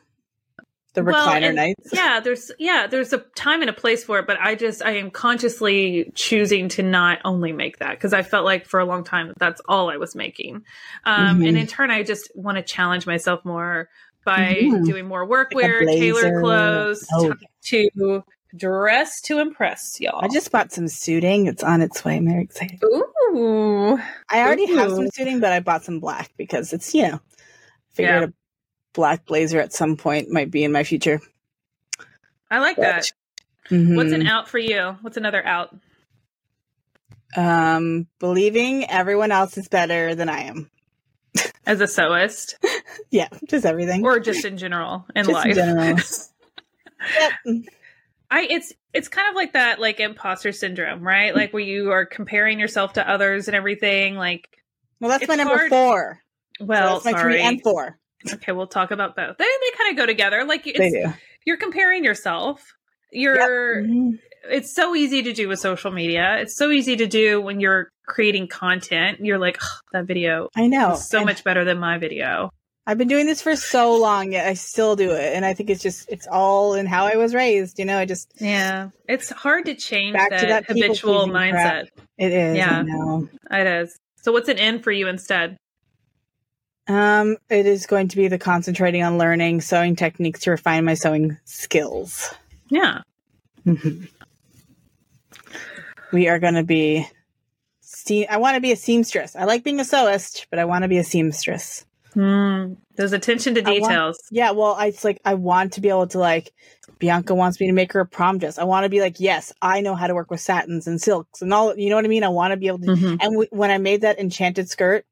the Well, recliner and- nights. Yeah, there's yeah, there's a time and a place for it, but I just I am consciously choosing to not only make that because I felt like for a long time that's all I was making. Um Mhm. and in turn I just want to challenge myself more by Mhm. doing more Like workwear, blazer. tailored clothes Oh, to dress to impress y'all. I just bought some suiting. It's on its way. I'm very excited. Ooh. I already have some suiting, but I bought some black because it's, you know, figured Yeah. a black blazer at some point might be in my future. I like that. Mhm. What's an out for you? What's another out? um believing everyone else is better than I am. As a sewist Yeah, just everything. or just in general in just life? in general. yep. I it's it's kind of like that like imposter syndrome, right? Like where you are comparing yourself to others and everything. Like, Well, that's my number hard- four. So well, my sorry. three and four. Okay, we'll talk about both. They they kind of go together. Like They do. you're comparing yourself. You're Mhm. it's so easy to do with social media. It's so easy to do when you're creating content. You're like, "Ugh, that video I know. so And much better than my video. I've been doing this for so long, yet I still do it, and I think it's just it's all in how I was raised. You know, I just Yeah, it's hard to change Back to that, that habitual mindset. crap. it is. Yeah. It is. So, what's an in for you instead? Um, it is going to be the concentrating on learning sewing techniques to refine my sewing skills. Yeah, Mhm. We are going to be. Se- I want to be a seamstress. I like being a sewist, but I want to be a seamstress. Hmm. there's attention to I want- details. Yeah, well, I, it's like I want to be able to like. Bianca wants me to make her a prom dress. I want to be like, yes, I know how to work with satins and silks and all. You know what I mean? I want to be able to. Mhm. And w- when I made that enchanted skirt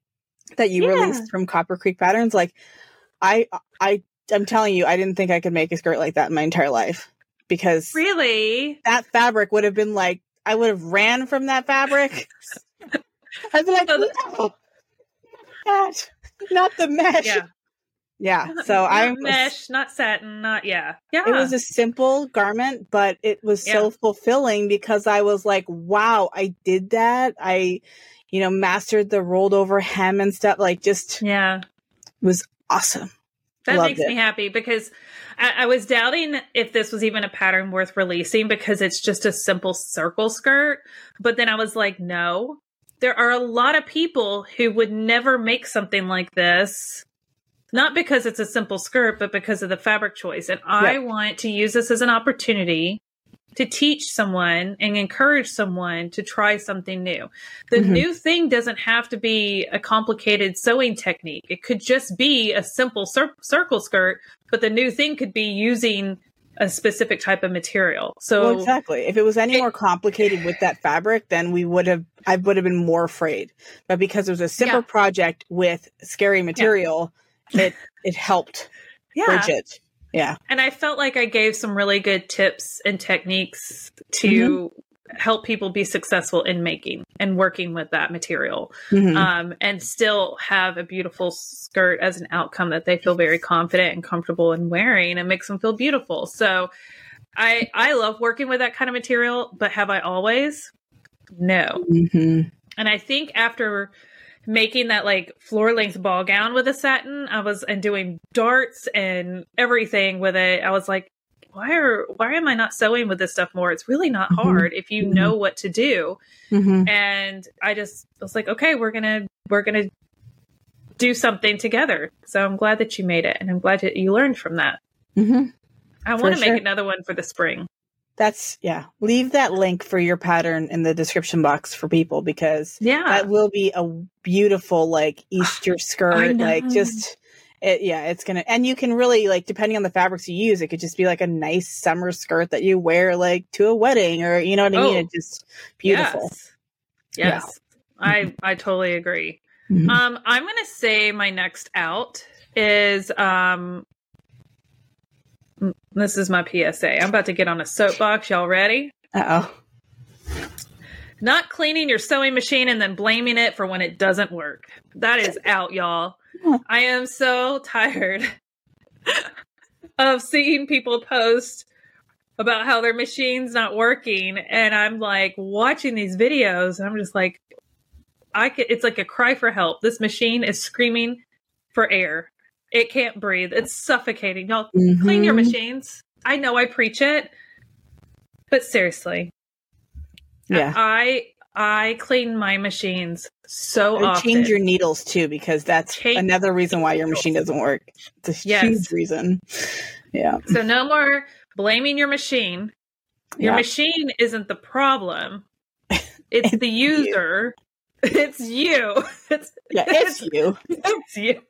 that you Yeah. released from Copper Creek Patterns, like I, I, I'm telling you, I didn't think I could make a skirt like that in my entire life because Really? that fabric would have been like I would have ran from that fabric. I'd be like, no, not, the mesh. Yeah. Yeah. So not I was, mesh, not satin, not yeah, yeah. it was a simple garment, but it was so fulfilling because I was like, wow, I did that. I, you know, mastered the rolled over hem and stuff. Like, just yeah. was awesome. That Loved makes it. me happy because I, I was doubting if this was even a pattern worth releasing because it's just a simple circle skirt. But then I was like, no, there are a lot of people who would never make something like this. Not because it's a simple skirt, but because of the fabric choice. And I Yeah. want to use this as an opportunity to teach someone and encourage someone to try something new. The Mhm. new thing doesn't have to be a complicated sewing technique. It could just be a simple cir- circle skirt, but the new thing could be using a specific type of material. So well, exactly. If it was any It- more complicated with that fabric, then we would have, I would have been more afraid. But because it was a simple Yeah. project with scary material, it, it helped yeah. bridge it. Yeah. And I felt like I gave some really good tips and techniques to mm-hmm. Help people be successful in making and working with that material. Mhm. um, and still have a beautiful skirt as an outcome that they feel very confident and comfortable in wearing and makes them feel beautiful. So I I love working with that kind of material, but have I always? No. Mhm. And I think after making that like floor length ball gown with a satin, I was and doing darts and everything with it. I was like, why are why am I not sewing with this stuff more? It's really not Mhm. hard if you Mhm. know what to do Mhm. and I just was like, okay, we're gonna we're gonna do something together. So I'm glad that you made it, and I'm glad that you learned from that. Mhm. I want to sure. make another one for the spring. That's yeah. Leave that link for your pattern in the description box for people because Yeah, that will be a beautiful like Easter skirt. Like just it, yeah, it's gonna and you can really like depending on the fabrics you use, it could just be like a nice summer skirt that you wear like to a wedding or you know what I mean. Oh. It's just beautiful. Yes, yes. I I totally agree. Mhm. Um, I'm gonna say my next out is um. This is my PSA. I'm about to get on a soapbox. Y'all ready? Uh oh. Not cleaning your sewing machine and then blaming it for when it doesn't work. That is out, y'all. I am so tired of seeing people post about how their machine's not working. And I'm like watching these videos and I'm just like, I could, it's like a cry for help. This machine is screaming for air. It can't breathe. It's suffocating. Y'all clean your Mhm. machines. I know I preach it, but seriously, Yeah. I I clean my machines so Or often. change your needles too, because that's Change another reason why your machine doesn't work. It's a Yes. huge reason. Yeah. so no more blaming your machine. Your Yeah. machine isn't the problem. It's, It's the user. It's you. It's Yeah, it's you. it's you.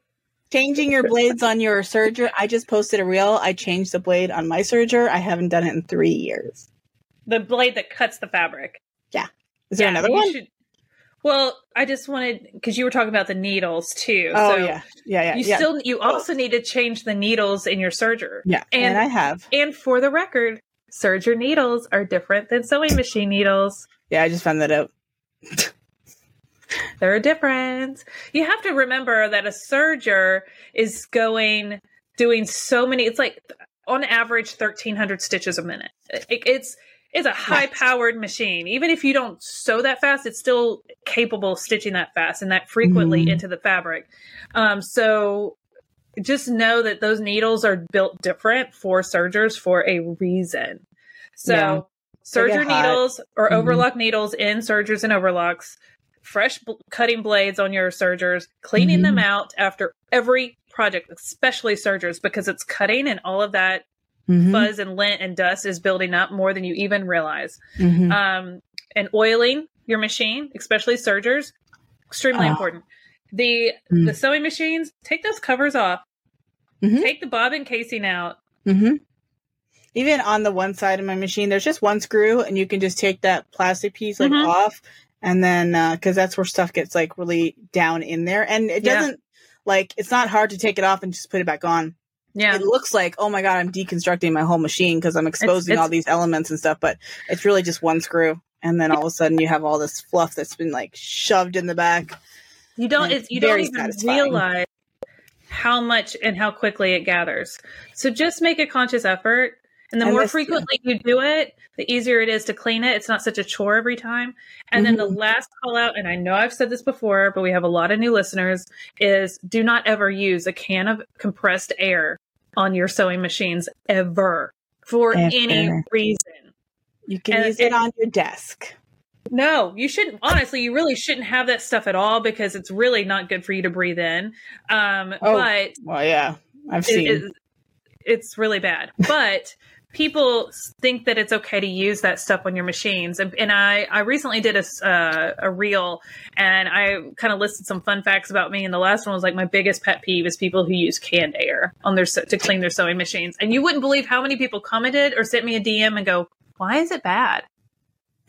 Changing your blades on your serger. I just posted a reel. I changed the blade on my serger. I haven't done it in three years. The blade that cuts the fabric. Is there Yeah, another one? should- well, I just wanted because you were talking about the needles too. Oh so yeah, yeah, yeah, You yeah. still you also need to change the needles in your serger. yeah, and, and- I have. And for the record, serger needles are different than sewing machine needles. Yeah, I just found that out. They're different. You have to remember that a serger is going doing so many. It's like on average thirteen hundred stitches a minute. It, it's it's a high powered machine. Even if you don't sew that fast, it's still capable of stitching that fast and that frequently Mhm. into the fabric. Um, so just know that those needles are built different for sergers for a reason. So Yeah. Serger needles or Mhm. overlock needles in sergers and overlocks, fresh bl- cutting blades on your sergers, cleaning Mhm. them out after every project, especially sergers, because it's cutting and all of that Mhm, fuzz and lint and dust is building up more than you even realize. mhm. Um, and oiling your machine, especially sergers, extremely Oh. important. The Mm. the sewing machines, take those covers off. Mhm. Take the bobbin casing out. hmm Even on the one side of my machine, there's just one screw, and you can just take that plastic piece like Mhm. off, and then because that's where stuff gets like really down in there, and it Yeah. doesn't like it's not hard to take it off and just put it back on. Yeah. It looks like oh my god, I'm deconstructing my whole machine because I'm exposing it's- all these elements and stuff, but it's really just one screw, and then all of a sudden you have all this fluff that's been like shoved in the back. You don't it's, it's you don't even satisfying. realize how much and how quickly it gathers. So just make a conscious effort. And the And more this- frequently you do it, the easier it is to clean it. It's not such a chore every time. And then the Mhm. last call out, and I know I've said this before, but we have a lot of new listeners, is do not ever use a can of compressed air on your sewing machines ever for any reason. You can And- use it and- on your desk. No, you shouldn't. Honestly, you really shouldn't have that stuff at all because it's really not good for you to breathe in. Um, Oh, but Well, yeah, I've it, seen. it- it's really bad. But people think that it's okay to use that stuff on your machines. And, and I, I recently did a, uh, a reel and I kind of listed some fun facts about me. And the last one was like my biggest pet peeve is people who use canned air on their to clean their sewing machines. And you wouldn't believe how many people commented or sent me a DM and go, "Why is it bad?"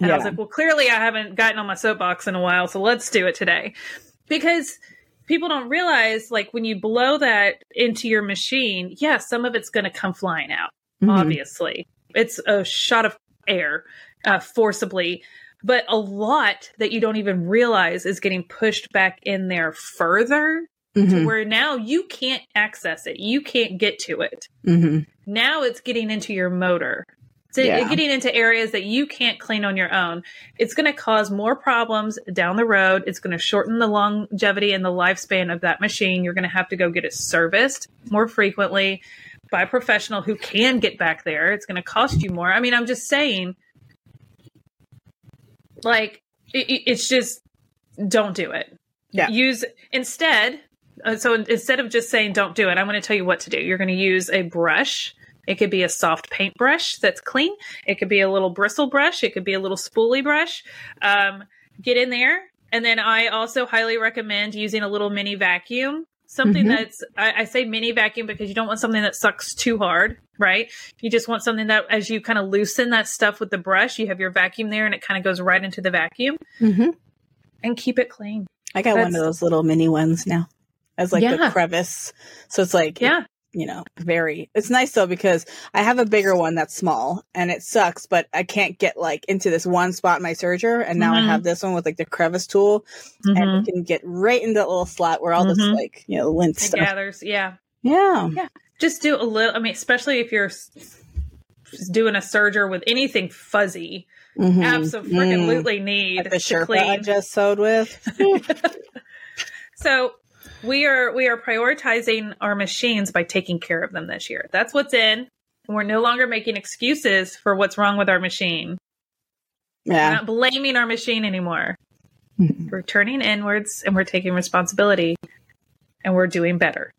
And I was like, well, clearly I haven't gotten on my soapbox in a while, so let's do it today. Because people don't realize, like, when you blow that into your machine, yeah, some of it's going to come flying out, Mhm. obviously. It's a shot of air uh, forcibly, but a lot that you don't even realize is getting pushed back in there further to Mhm. where now you can't access it. You can't get to it Mhm. now it's getting into your motor so Yeah. getting into areas that you can't clean on your own it's going to cause more problems down the road it's going to shorten the longevity and the lifespan of that machine you're going to have to go get it serviced more frequently by a professional who can get back there. It's going to cost you more. I mean i'm just saying like it, it- it's just don't do it. Yeah. use instead uh, so instead of just saying don't do it i'm going to tell you what to do. You're going to use a brush. It could be a soft paint brush that's clean. It could be a little bristle brush. It could be a little spoolie brush. Um, get in there. And then i also highly recommend using a little mini vacuum something Mhm. that's I, I say mini vacuum because you don't want something that sucks too hard right you just want something that as you kind of loosen that stuff with the brush you have your vacuum there and it kind of goes right into the vacuum Mhm. and keep it clean I got one of those little mini ones now, as like the crevice. So it's like yeah you know, very. It's nice though because I have a bigger one that's small and it sucks, but I can't get like into this one spot in my serger, and now Mhm. I have this one with like the crevice tool, Mhm. and it can get right into that little slot where all this Mhm. like you know lint it stuff. gathers yeah Yeah, Yeah. just do a little i mean especially if you're doing a serger with anything fuzzy Mhm. absolutely Mm. need Like the Sherpa I just sewed with. so we are we are prioritizing our machines by taking care of them this year that's what's in we're no longer making excuses for what's wrong with our machine Yeah. we're not blaming our machine anymore Mhm. we're turning inwards and we're taking responsibility and we're doing better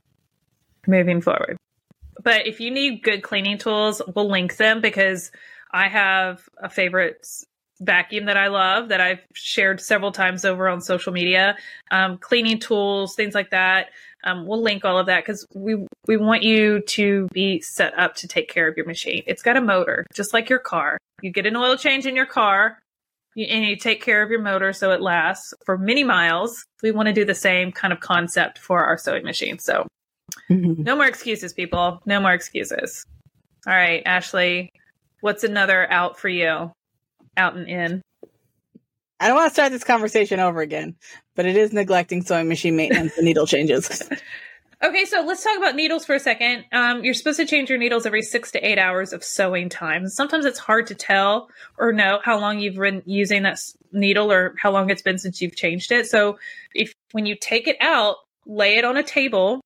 moving forward. But if you need good cleaning tools, we'll link them because I have a favorite vacuum that I love that I've shared several times over on social media. Um, cleaning tools, things like that. Um, we'll link all of that because we we want you to be set up to take care of your machine. It's got a motor, just like your car. You get an oil change in your car, you, and you take care of your motor so it lasts for many miles. We want to do the same kind of concept for our sewing machine. So Mhm. no more excuses, people. No more excuses. All right, Ashley, what's another out for you? Out and in. I don't want to start this conversation over again, but it is neglecting sewing machine maintenance and needle changes. Okay, so let's talk about needles for a second. Um, you're supposed to change your needles every six to eight hours of sewing time. Sometimes it's hard to tell or know how long you've been using that needle or how long it's been since you've changed it. So if when you take it out, lay it on a table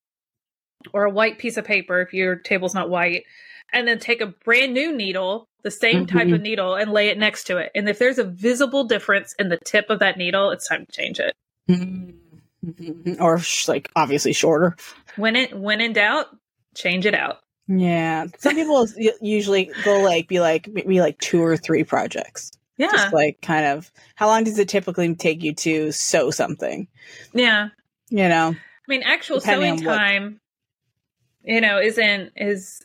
or a white piece of paper if your table's not white, and then take a brand new needle, the same type Mhm. of needle, and lay it next to it. And if there's a visible difference in the tip of that needle, it's time to change it. Mhm. or sh- like obviously shorter. When it when in doubt, change it out. Yeah, some people usually go like be like maybe like two or three projects. Yeah. Just like kind of how long does it typically take you to sew something? Yeah. You know, I mean, actual sewing on what- time, you know, isn't is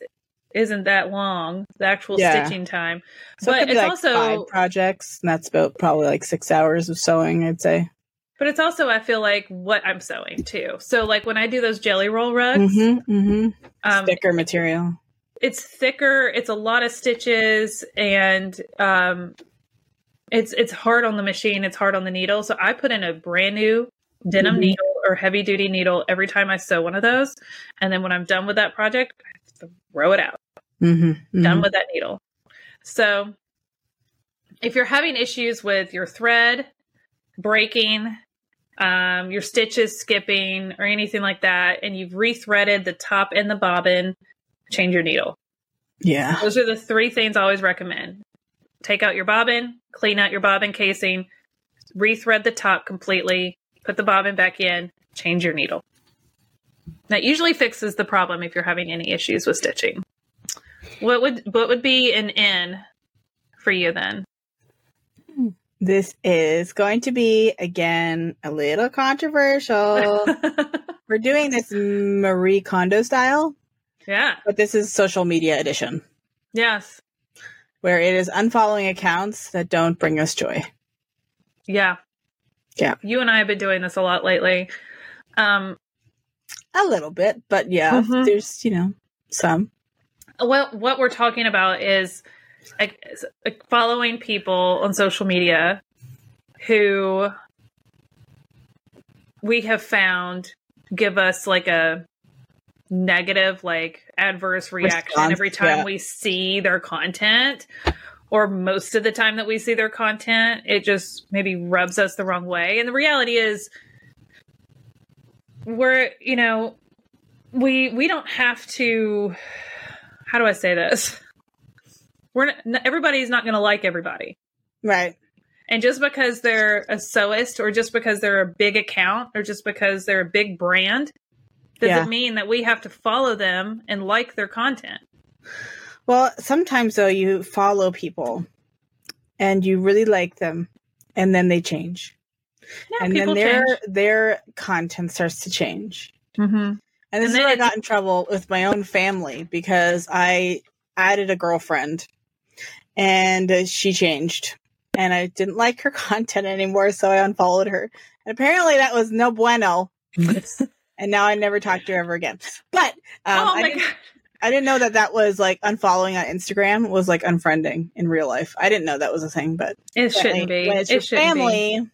isn't that long. The actual Yeah. stitching time, so it but be it's like also five projects, and that's about probably like six hours of sewing. I'd say. but it's also I feel like what I'm sewing too. So like when I do those jelly roll rugs, Mm-hmm, mm-hmm. um, Thicker material. it's thicker. It's a lot of stitches, and um, it's it's hard on the machine. It's hard on the needle. So I put in a brand new denim Mhm. needle or heavy duty needle every time I sew one of those. And then when I'm done with that project, I throw it out. Mm-hmm. Done with that needle. So if you're having issues with your thread breaking, um, your stitches skipping, or anything like that, and you've rethreaded the top and the bobbin, change your needle. Yeah. Those are the three things I always recommend. Take out your bobbin, clean out your bobbin casing, rethread the top completely, put the bobbin back in, change your needle. That usually fixes the problem if you're having any issues with stitching. What would what would be an in for you then? This is going to be again a little controversial. We're doing this Marie Kondo style, yeah. but this is social media edition, Yes. where it is unfollowing accounts that don't bring us joy. Yeah. Yeah. You and I have been doing this a lot lately. Um, A little bit, but yeah, Mhm. there's you know some. well, what we're talking about is like, is, like, following people on social media who we have found give us like a negative, like adverse reaction Response, every time yeah. we see their content. Or most of the time that we see their content, it just maybe rubs us the wrong way. And the reality is, we're you know we we don't have to how do i say this we're not, everybody's not going to like everybody Right. and just because they're a sewist or just because they're a big account or just because they're a big brand doesn't Yeah. mean that we have to follow them and like their content Well, sometimes though you follow people and you really like them and then they change. And then their change their content starts to change. mm-hmm. And this And is where I got in trouble with my own family because I added a girlfriend and she changed and I didn't like her content anymore, so I unfollowed her. And apparently that was no bueno. and now I never talked to her ever again. But um, oh I, didn't, god I didn't know that that was like unfollowing on Instagram was like unfriending in real life. I didn't know that was a thing, but it shouldn't be when it's it your shouldn't be family.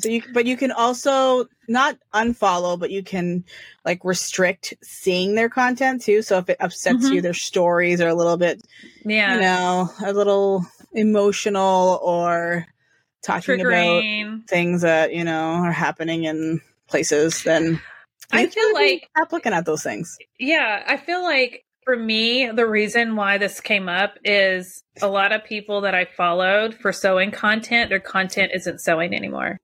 So you, but you can also not unfollow, but you can like restrict seeing their content too. So if it upsets Mhm. you, their stories are a little bit, yeah you know, a little emotional or talking about things that you know are happening in places. Then I feel like stop looking at those things. Yeah, I feel like for me, the reason why this came up is a lot of people that I followed for sewing content, their content isn't sewing anymore.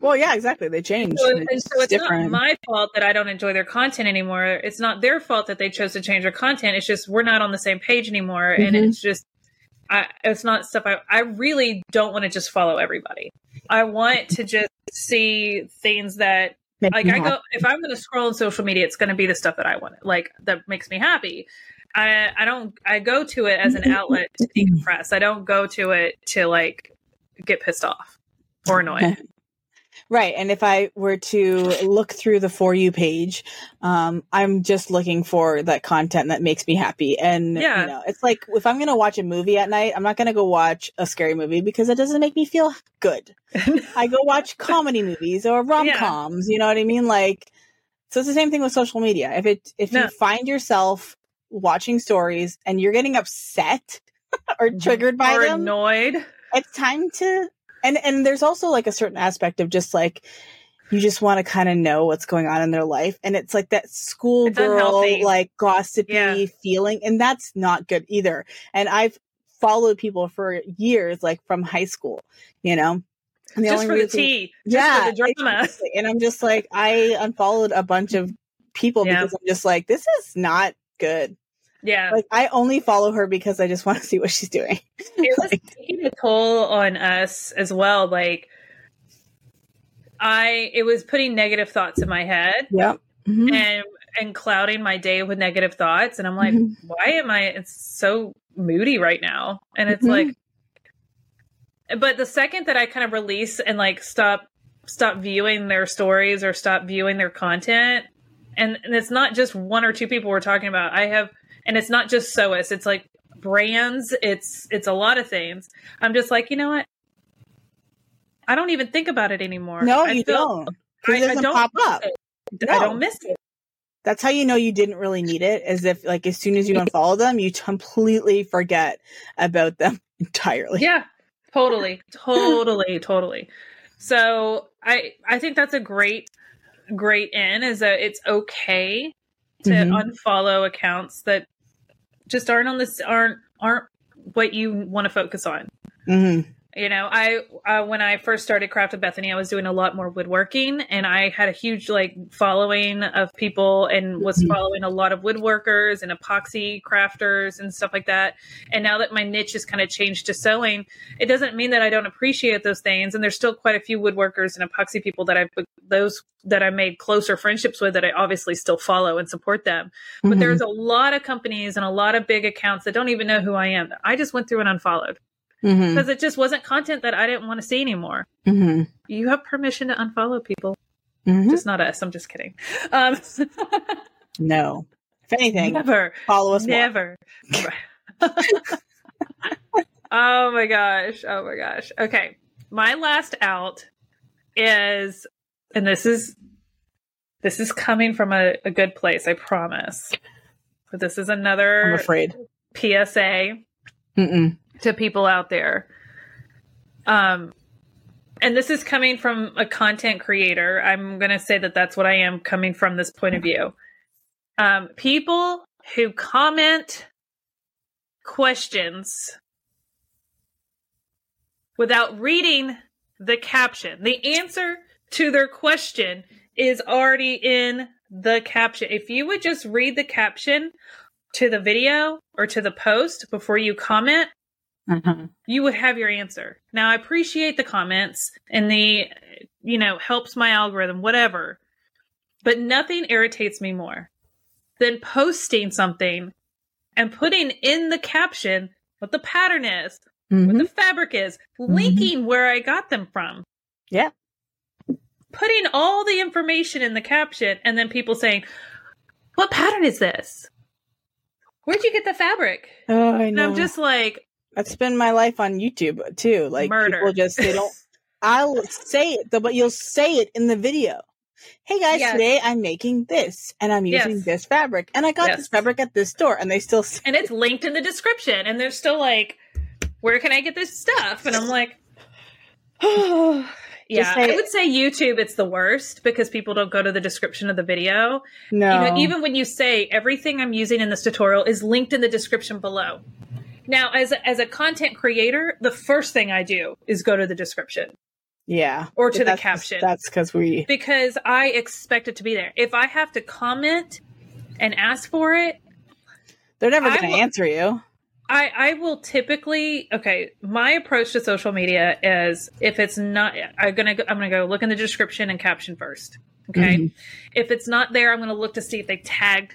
Well, yeah, exactly. They changed. So, It's and so it's different. not my fault that I don't enjoy their content anymore. It's not their fault that they chose to change their content. It's just we're not on the same page anymore, and Mhm. it's just I, it's not stuff I I really don't want to just follow everybody. I want to just see things that Make like I go if I'm going to scroll on social media, it's going to be the stuff that I want, like that makes me happy. I I don't I go to it as an outlet to decompress. I don't go to it to like get pissed off or annoyed. Right. And if I were to look through the For You page, um, I'm just looking for that content that makes me happy. And, Yeah. you know, it's like if I'm going to watch a movie at night, I'm not going to go watch a scary movie because it doesn't make me feel good. I go watch comedy movies or rom coms. You know what I mean? Like, so it's the same thing with social media. If it, if No. you find yourself watching stories and you're getting upset or triggered by or them, annoyed. it's time to and and there's also like a certain aspect of just like you just want to kind of know what's going on in their life and it's like that schoolgirl like gossipy Yeah. feeling and that's not good either and i've followed people for years like from high school you know and Just for the reason- tea. Just yeah for the drama. exactly. and i'm just like i unfollowed a bunch of people Yeah. because i'm just like this is not good Yeah. like i only follow her because i just want to see what she's doing it was taking a toll on us as well. Like I it was putting negative thoughts in my head yep Mhm. and and clouding my day with negative thoughts. And I'm like, Mhm. why am I it's so moody right now? And it's Mhm. like but the second that I kind of release and like stop stop viewing their stories or stop viewing their content, and, and it's not just one or two people we're talking about. I have and it's not just sewists, it's like brands, it's it's a lot of things. I'm just like, you know what? I don't even think about it anymore. no I you feel- don't I doesn't don't pop up. No. I don't miss it. That's how you know you didn't really need it. As if like as soon as you unfollow them, you completely forget about them entirely. Yeah, totally, totally, totally. So I I think that's a great great in is that it's okay to Mhm. unfollow accounts that just aren't on this aren't aren't what you want to focus on. hmm You know, I uh, when I first started Craft of Bethany, I was doing a lot more woodworking, and I had a huge like following of people, and was Mhm. following a lot of woodworkers and epoxy crafters and stuff like that. And now that my niche has kind of changed to sewing, it doesn't mean that I don't appreciate those things. And there's still quite a few woodworkers and epoxy people that I've those that I made closer friendships with that I obviously still follow and support them. But Mhm. there's a lot of companies and a lot of big accounts that don't even know who I am. I just went through and unfollowed Mhm. because it just wasn't content that I didn't want to see anymore. Mhm. You have permission to unfollow people, Mhm. just not us. I'm just kidding. Um, No. If anything, never, follow us never. oh my gosh! Oh my gosh! Okay, my last out is, and this is this is coming from a, a good place, I promise. But this is another. I'm afraid. PSA Mm-mm. To people out there. Um, and this is coming from a content creator. I'm going to say that that's what I am coming from this point of view. Um, people who comment questions without reading the caption. The answer to their question is already in the caption. If you would just read the caption to the video or to the post before you comment, Uh-huh. you would have your answer. Now, I appreciate the comments and the, you know, helps my algorithm, whatever. But nothing irritates me more than posting something and putting in the caption what the pattern is, what Mhm. the fabric is, linking where I got them from. Yeah. Putting all the information in the caption and then people saying, What pattern is this? Where'd you get the fabric? Oh, I And. I'm just like, That's been my life on YouTube too. Like Murder. people just they don't. I'll say it though, but you'll say it in the video. Hey guys, Yes. today I'm making this, and I'm using Yes. this fabric, and I got Yes. this fabric at this store, and they still say, and it's linked in the description and they're still like where can i get this stuff and i'm like oh. yeah i would say youtube it's the worst because people don't go to the description of the video no. you know even when you say everything i'm using in this tutorial is linked in the description below now as a, as a content creator the first thing i do is go to the description yeah, or to the caption. That's because we. because i expect it to be there if i have to comment and ask for it They're never going to answer you. I, I will typically okay. My approach to social media is if it's not, I'm gonna go, I'm gonna go look in the description and caption first. Okay, Mhm. if it's not there, I'm gonna look to see if they tagged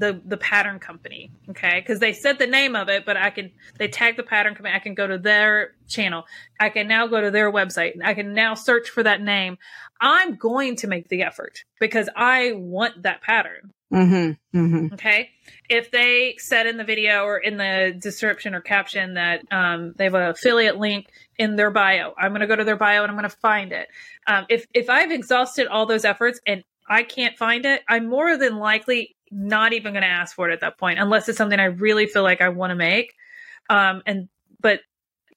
the the pattern company. Okay, because they said the name of it, but I can they tag the pattern company. I can go to their channel. I can now go to their website. I can now search for that name. I'm going to make the effort because I want that pattern. Mm-hmm. Mm-hmm. Okay. If they said in the video or in the description or caption that um, they have an affiliate link in their bio, I'm going to go to their bio and I'm going to find it. Um, if if I've exhausted all those efforts and I can't find it, I'm more than likely not even going to ask for it at that point, unless it's something I really feel like I want to make. Um, and but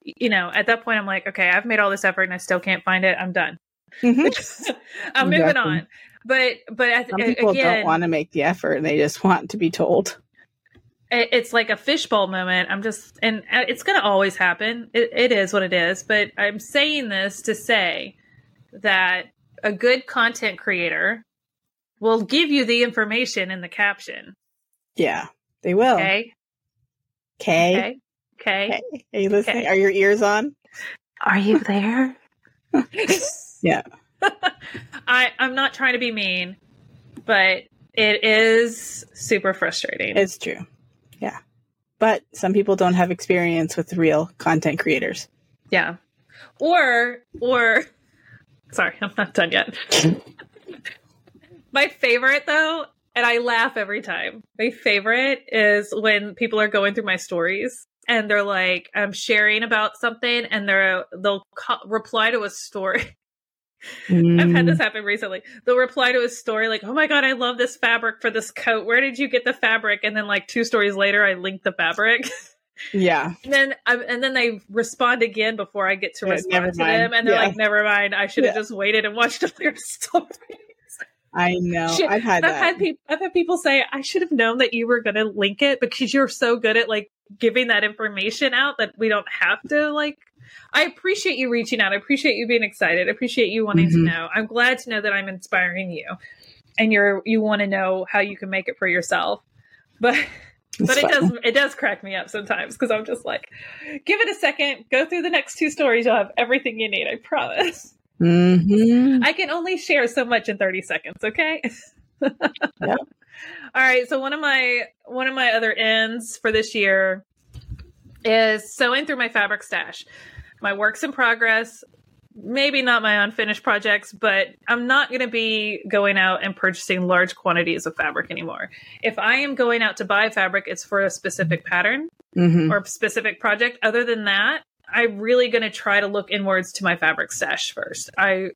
you know, at that point, I'm like, okay, I've made all this effort and I still can't find it. I'm done. Mm-hmm. I'm moving on. But but I- Some people again, don't want to make the effort; and they just want to be told. it- it's like a fishbowl moment. I'm just, and uh, it's going to always happen. It, it is what it is. But I'm saying this to say that a good content creator will give you the information in the caption. Yeah, they will. Okay. Okay. Okay. Okay. Okay. Are you listening? Okay. Are your ears on? Are you there? Yeah. I, I'm not trying to be mean, but it is super frustrating. It's true. Yeah. But some people don't have experience with real content creators. Yeah. Or or sorry, I'm not done yet. My favorite though, and I laugh every time. My favorite is when people are going through my stories and they're like, I'm sharing about something and they're they'll co- reply to a story I've had this mm. happen recently. They'll reply to a story like, "Oh my god, I love this fabric for this coat. Where did you get the fabric?" And then like two stories later, I link the fabric. Yeah. and then I, and then they respond again before I get to Yeah, respond to them, and they're Yeah. like, "Never mind. I should have Yeah. just waited and watched a their story." I know. Shit, I've had I've that. had people. I've had people say, "I should have known that you were going to link it because you're so good at like giving that information out that we don't have to like." I appreciate you reaching out. I appreciate you being excited. I appreciate you wanting to Mhm. know. I'm glad to know that I'm inspiring you, and you're you want to know how you can make it for yourself. But It's but it does it does crack me up sometimes because I'm just like, give it a second, go through the next two stories, you'll have everything you need. I promise. Mhm. I can only share so much in 30 seconds, okay? Yep. All right, so one of my one of my other ends for this year is sewing through my fabric stash. My works in progress, maybe not my unfinished projects, but I'm not going to be going out and purchasing large quantities of fabric anymore. If I am going out to buy fabric, it's for a specific pattern Mhm. or specific project. Other than that, I'm really going to try to look inwards to my fabric stash first. I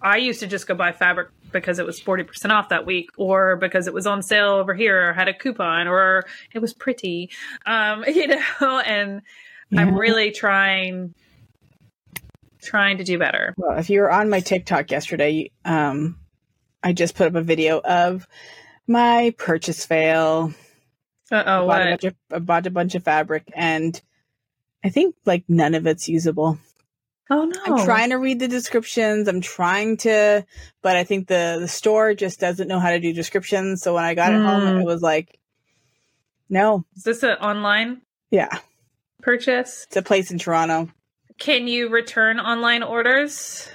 I used to just go buy fabric because it was 40% off that week or because it was on sale over here or had a coupon or it was pretty. Um, you know, and I'm really trying trying to do better. Well, if you were on my TikTok yesterday, um, I just put up a video of my purchase fail. Uh oh, what? bunch of, I bought a bunch of fabric, and I think like none of it's usable. Oh no. I'm trying to read the descriptions. I'm trying to, but I think the the store just doesn't know how to do descriptions. So when I got it home, Mm. it was like, no, Is this an online yeah, purchase? it's a place in Toronto. Can you return online orders?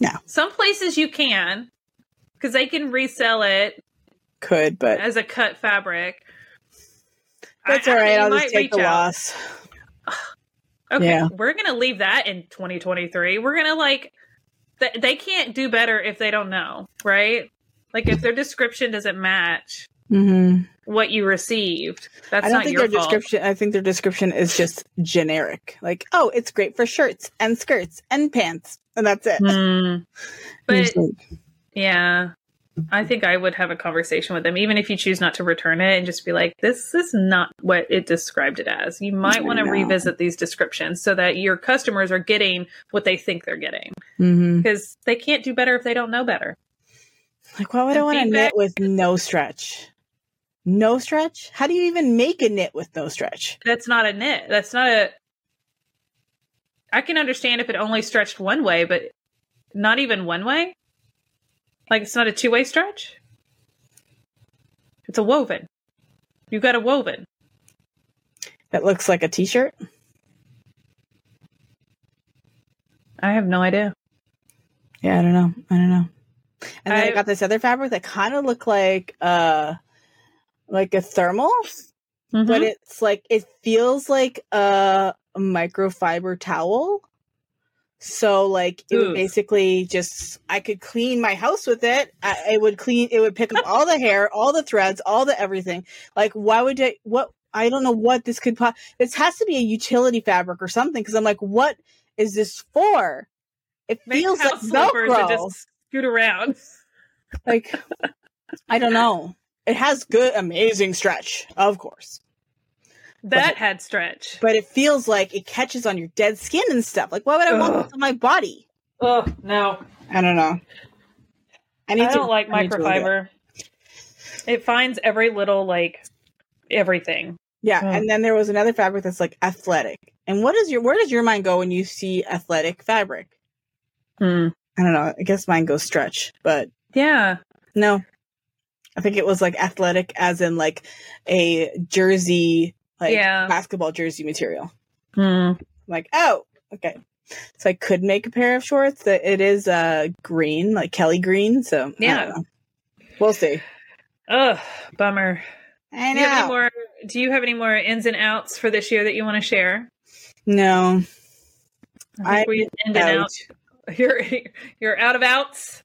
No. Some places you can because they can resell it Could, but as a cut fabric. that's I- all I mean, I'll just take the out. loss. Okay, Yeah. we're gonna leave that in 2023. We're gonna like th- they can't do better if they don't know, right? Like if their description doesn't match hmm what you received, that's I don't not think your their fault. description. I think their description is just generic. Like, oh, it's great for shirts and skirts and pants, and that's it. Hmm. But yeah, I think I would have a conversation with them, even if you choose not to return it, and just be like, "This is not what it described it as." You might want to No. revisit these descriptions so that your customers are getting what they think they're getting, mhm. because they can't do better if they don't know better. Like, why would I want to knit with no stretch? No stretch? How do you even make a knit with no stretch? That's not a knit. That's not a. I can understand if it only stretched one way, but not even one way. Like it's not a two way stretch. It's a woven. You got a woven. That looks like a t-shirt. I have no idea. Yeah, I don't know. I don't know. And then I, I- got this other fabric that kind of looked like uh like a thermal, but Mhm. it's like it feels like a microfiber towel. So like it Ooh. would basically just I could clean my house with it. I, it would clean. It would pick up all the hair, all the threads, all the everything. Like why would I? What I don't know what this could. Po- this has to be a utility fabric or something. Because I'm like, what is this for? It Make feels like Velcro. just scoot around. Like I don't know. It has good, amazing stretch, of course. That But- had stretch. but it feels like it catches on your dead skin and stuff. Like, why would I want Ugh. this on my body? Oh no, I don't know. I I, need to. don't like I to it. microfiber. It finds every little like everything. Yeah, and then there was another fabric that's like athletic. And what is your? Where does your mind go when you see athletic fabric? Hmm. I don't know. I guess mine goes stretch, but Yeah. no. I think it was like athletic, as in like a jersey, like Yeah. basketball jersey material. I'm like, oh, okay. So I could make a pair of shorts that it is uh green, like Kelly green. So Yeah. we'll see. Ugh, bummer. I Do you have any know. more? Do you have any more ins and outs for this year that you want to share? No, I think I- we in and out. out. You're you're out of outs.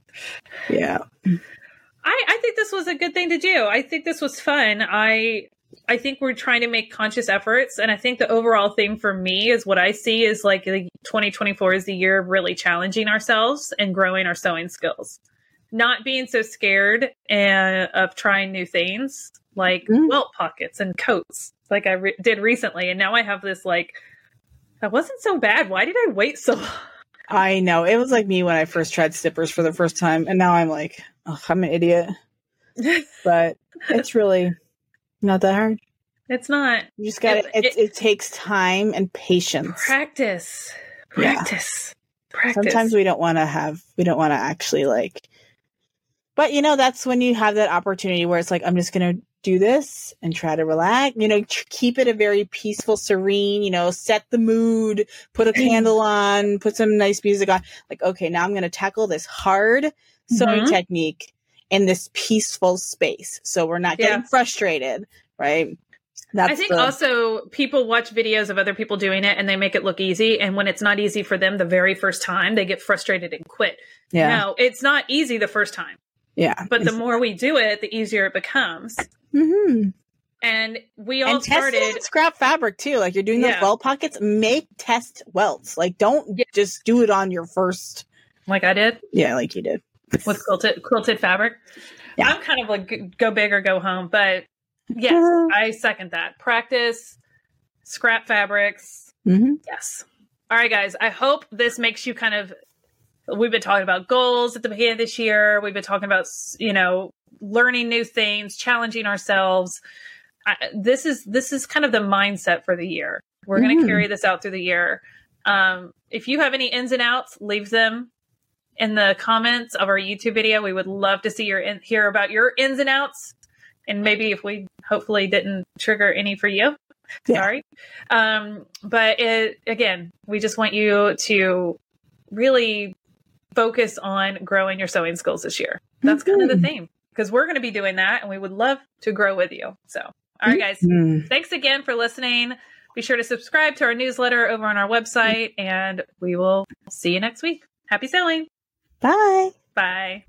Yeah, I I think this was a good thing to do. I think this was fun. I I think we're trying to make conscious efforts. And I think the overall theme for me is what I see is like 2024 is the year of really challenging ourselves and growing our sewing skills. Not being so scared and, of trying new things like mm. welt pockets and coats, like I re- did recently. And now I have this like, that wasn't so bad. Why did I wait so long? I know. It was like me when I first tried zippers for the first time. And now I'm like, oh, I'm an idiot. but it's really not that hard. It's not. You just got it, it, it. takes time and patience. Practice. Practice. Yeah. Practice. Sometimes we don't want to have. We don't want to actually like. But you know, that's when you have that opportunity where it's like, I'm just gonna do this and try to relax. You know, tr- keep it a very peaceful, serene. You know, set the mood. Put a candle on. Put some nice music on. Like, okay, now I'm gonna tackle this hard sewing mm-hmm. technique in this peaceful space. So we're not getting yeah. frustrated, right? That's I think the... also people watch videos of other people doing it and they make it look easy. And when it's not easy for them the very first time, they get frustrated and quit. Yeah. No, it's not easy the first time. Yeah. But the more we do it, the easier it becomes. Mm-hmm. And we all and started scrap fabric too. Like you're doing those yeah. welt pockets, make test welts. Like don't yeah. just do it on your first. Like I did. Yeah, like you did with quilted quilted fabric. Yeah. I'm kind of like go big or go home, but yes, I second that. Practice scrap fabrics. Mm-hmm. Yes. All right, guys. I hope this makes you kind of. We've been talking about goals at the beginning of this year. We've been talking about you know learning new things, challenging ourselves. I, this is this is kind of the mindset for the year. We're mm-hmm. going to carry this out through the year. Um, if you have any ins and outs, leave them in the comments of our YouTube video. We would love to see your in, hear about your ins and outs, and maybe if we hopefully didn't trigger any for you. Yeah. Sorry, um, but it again, we just want you to really focus on growing your sewing skills this year. That's mm-hmm. kind of the mm-hmm. theme because we're going to be doing that, and we would love to grow with you. So, all right, guys, mm-hmm. thanks again for listening. Be sure to subscribe to our newsletter over on our website, and we will see you next week. Happy sewing! Bye. Bye.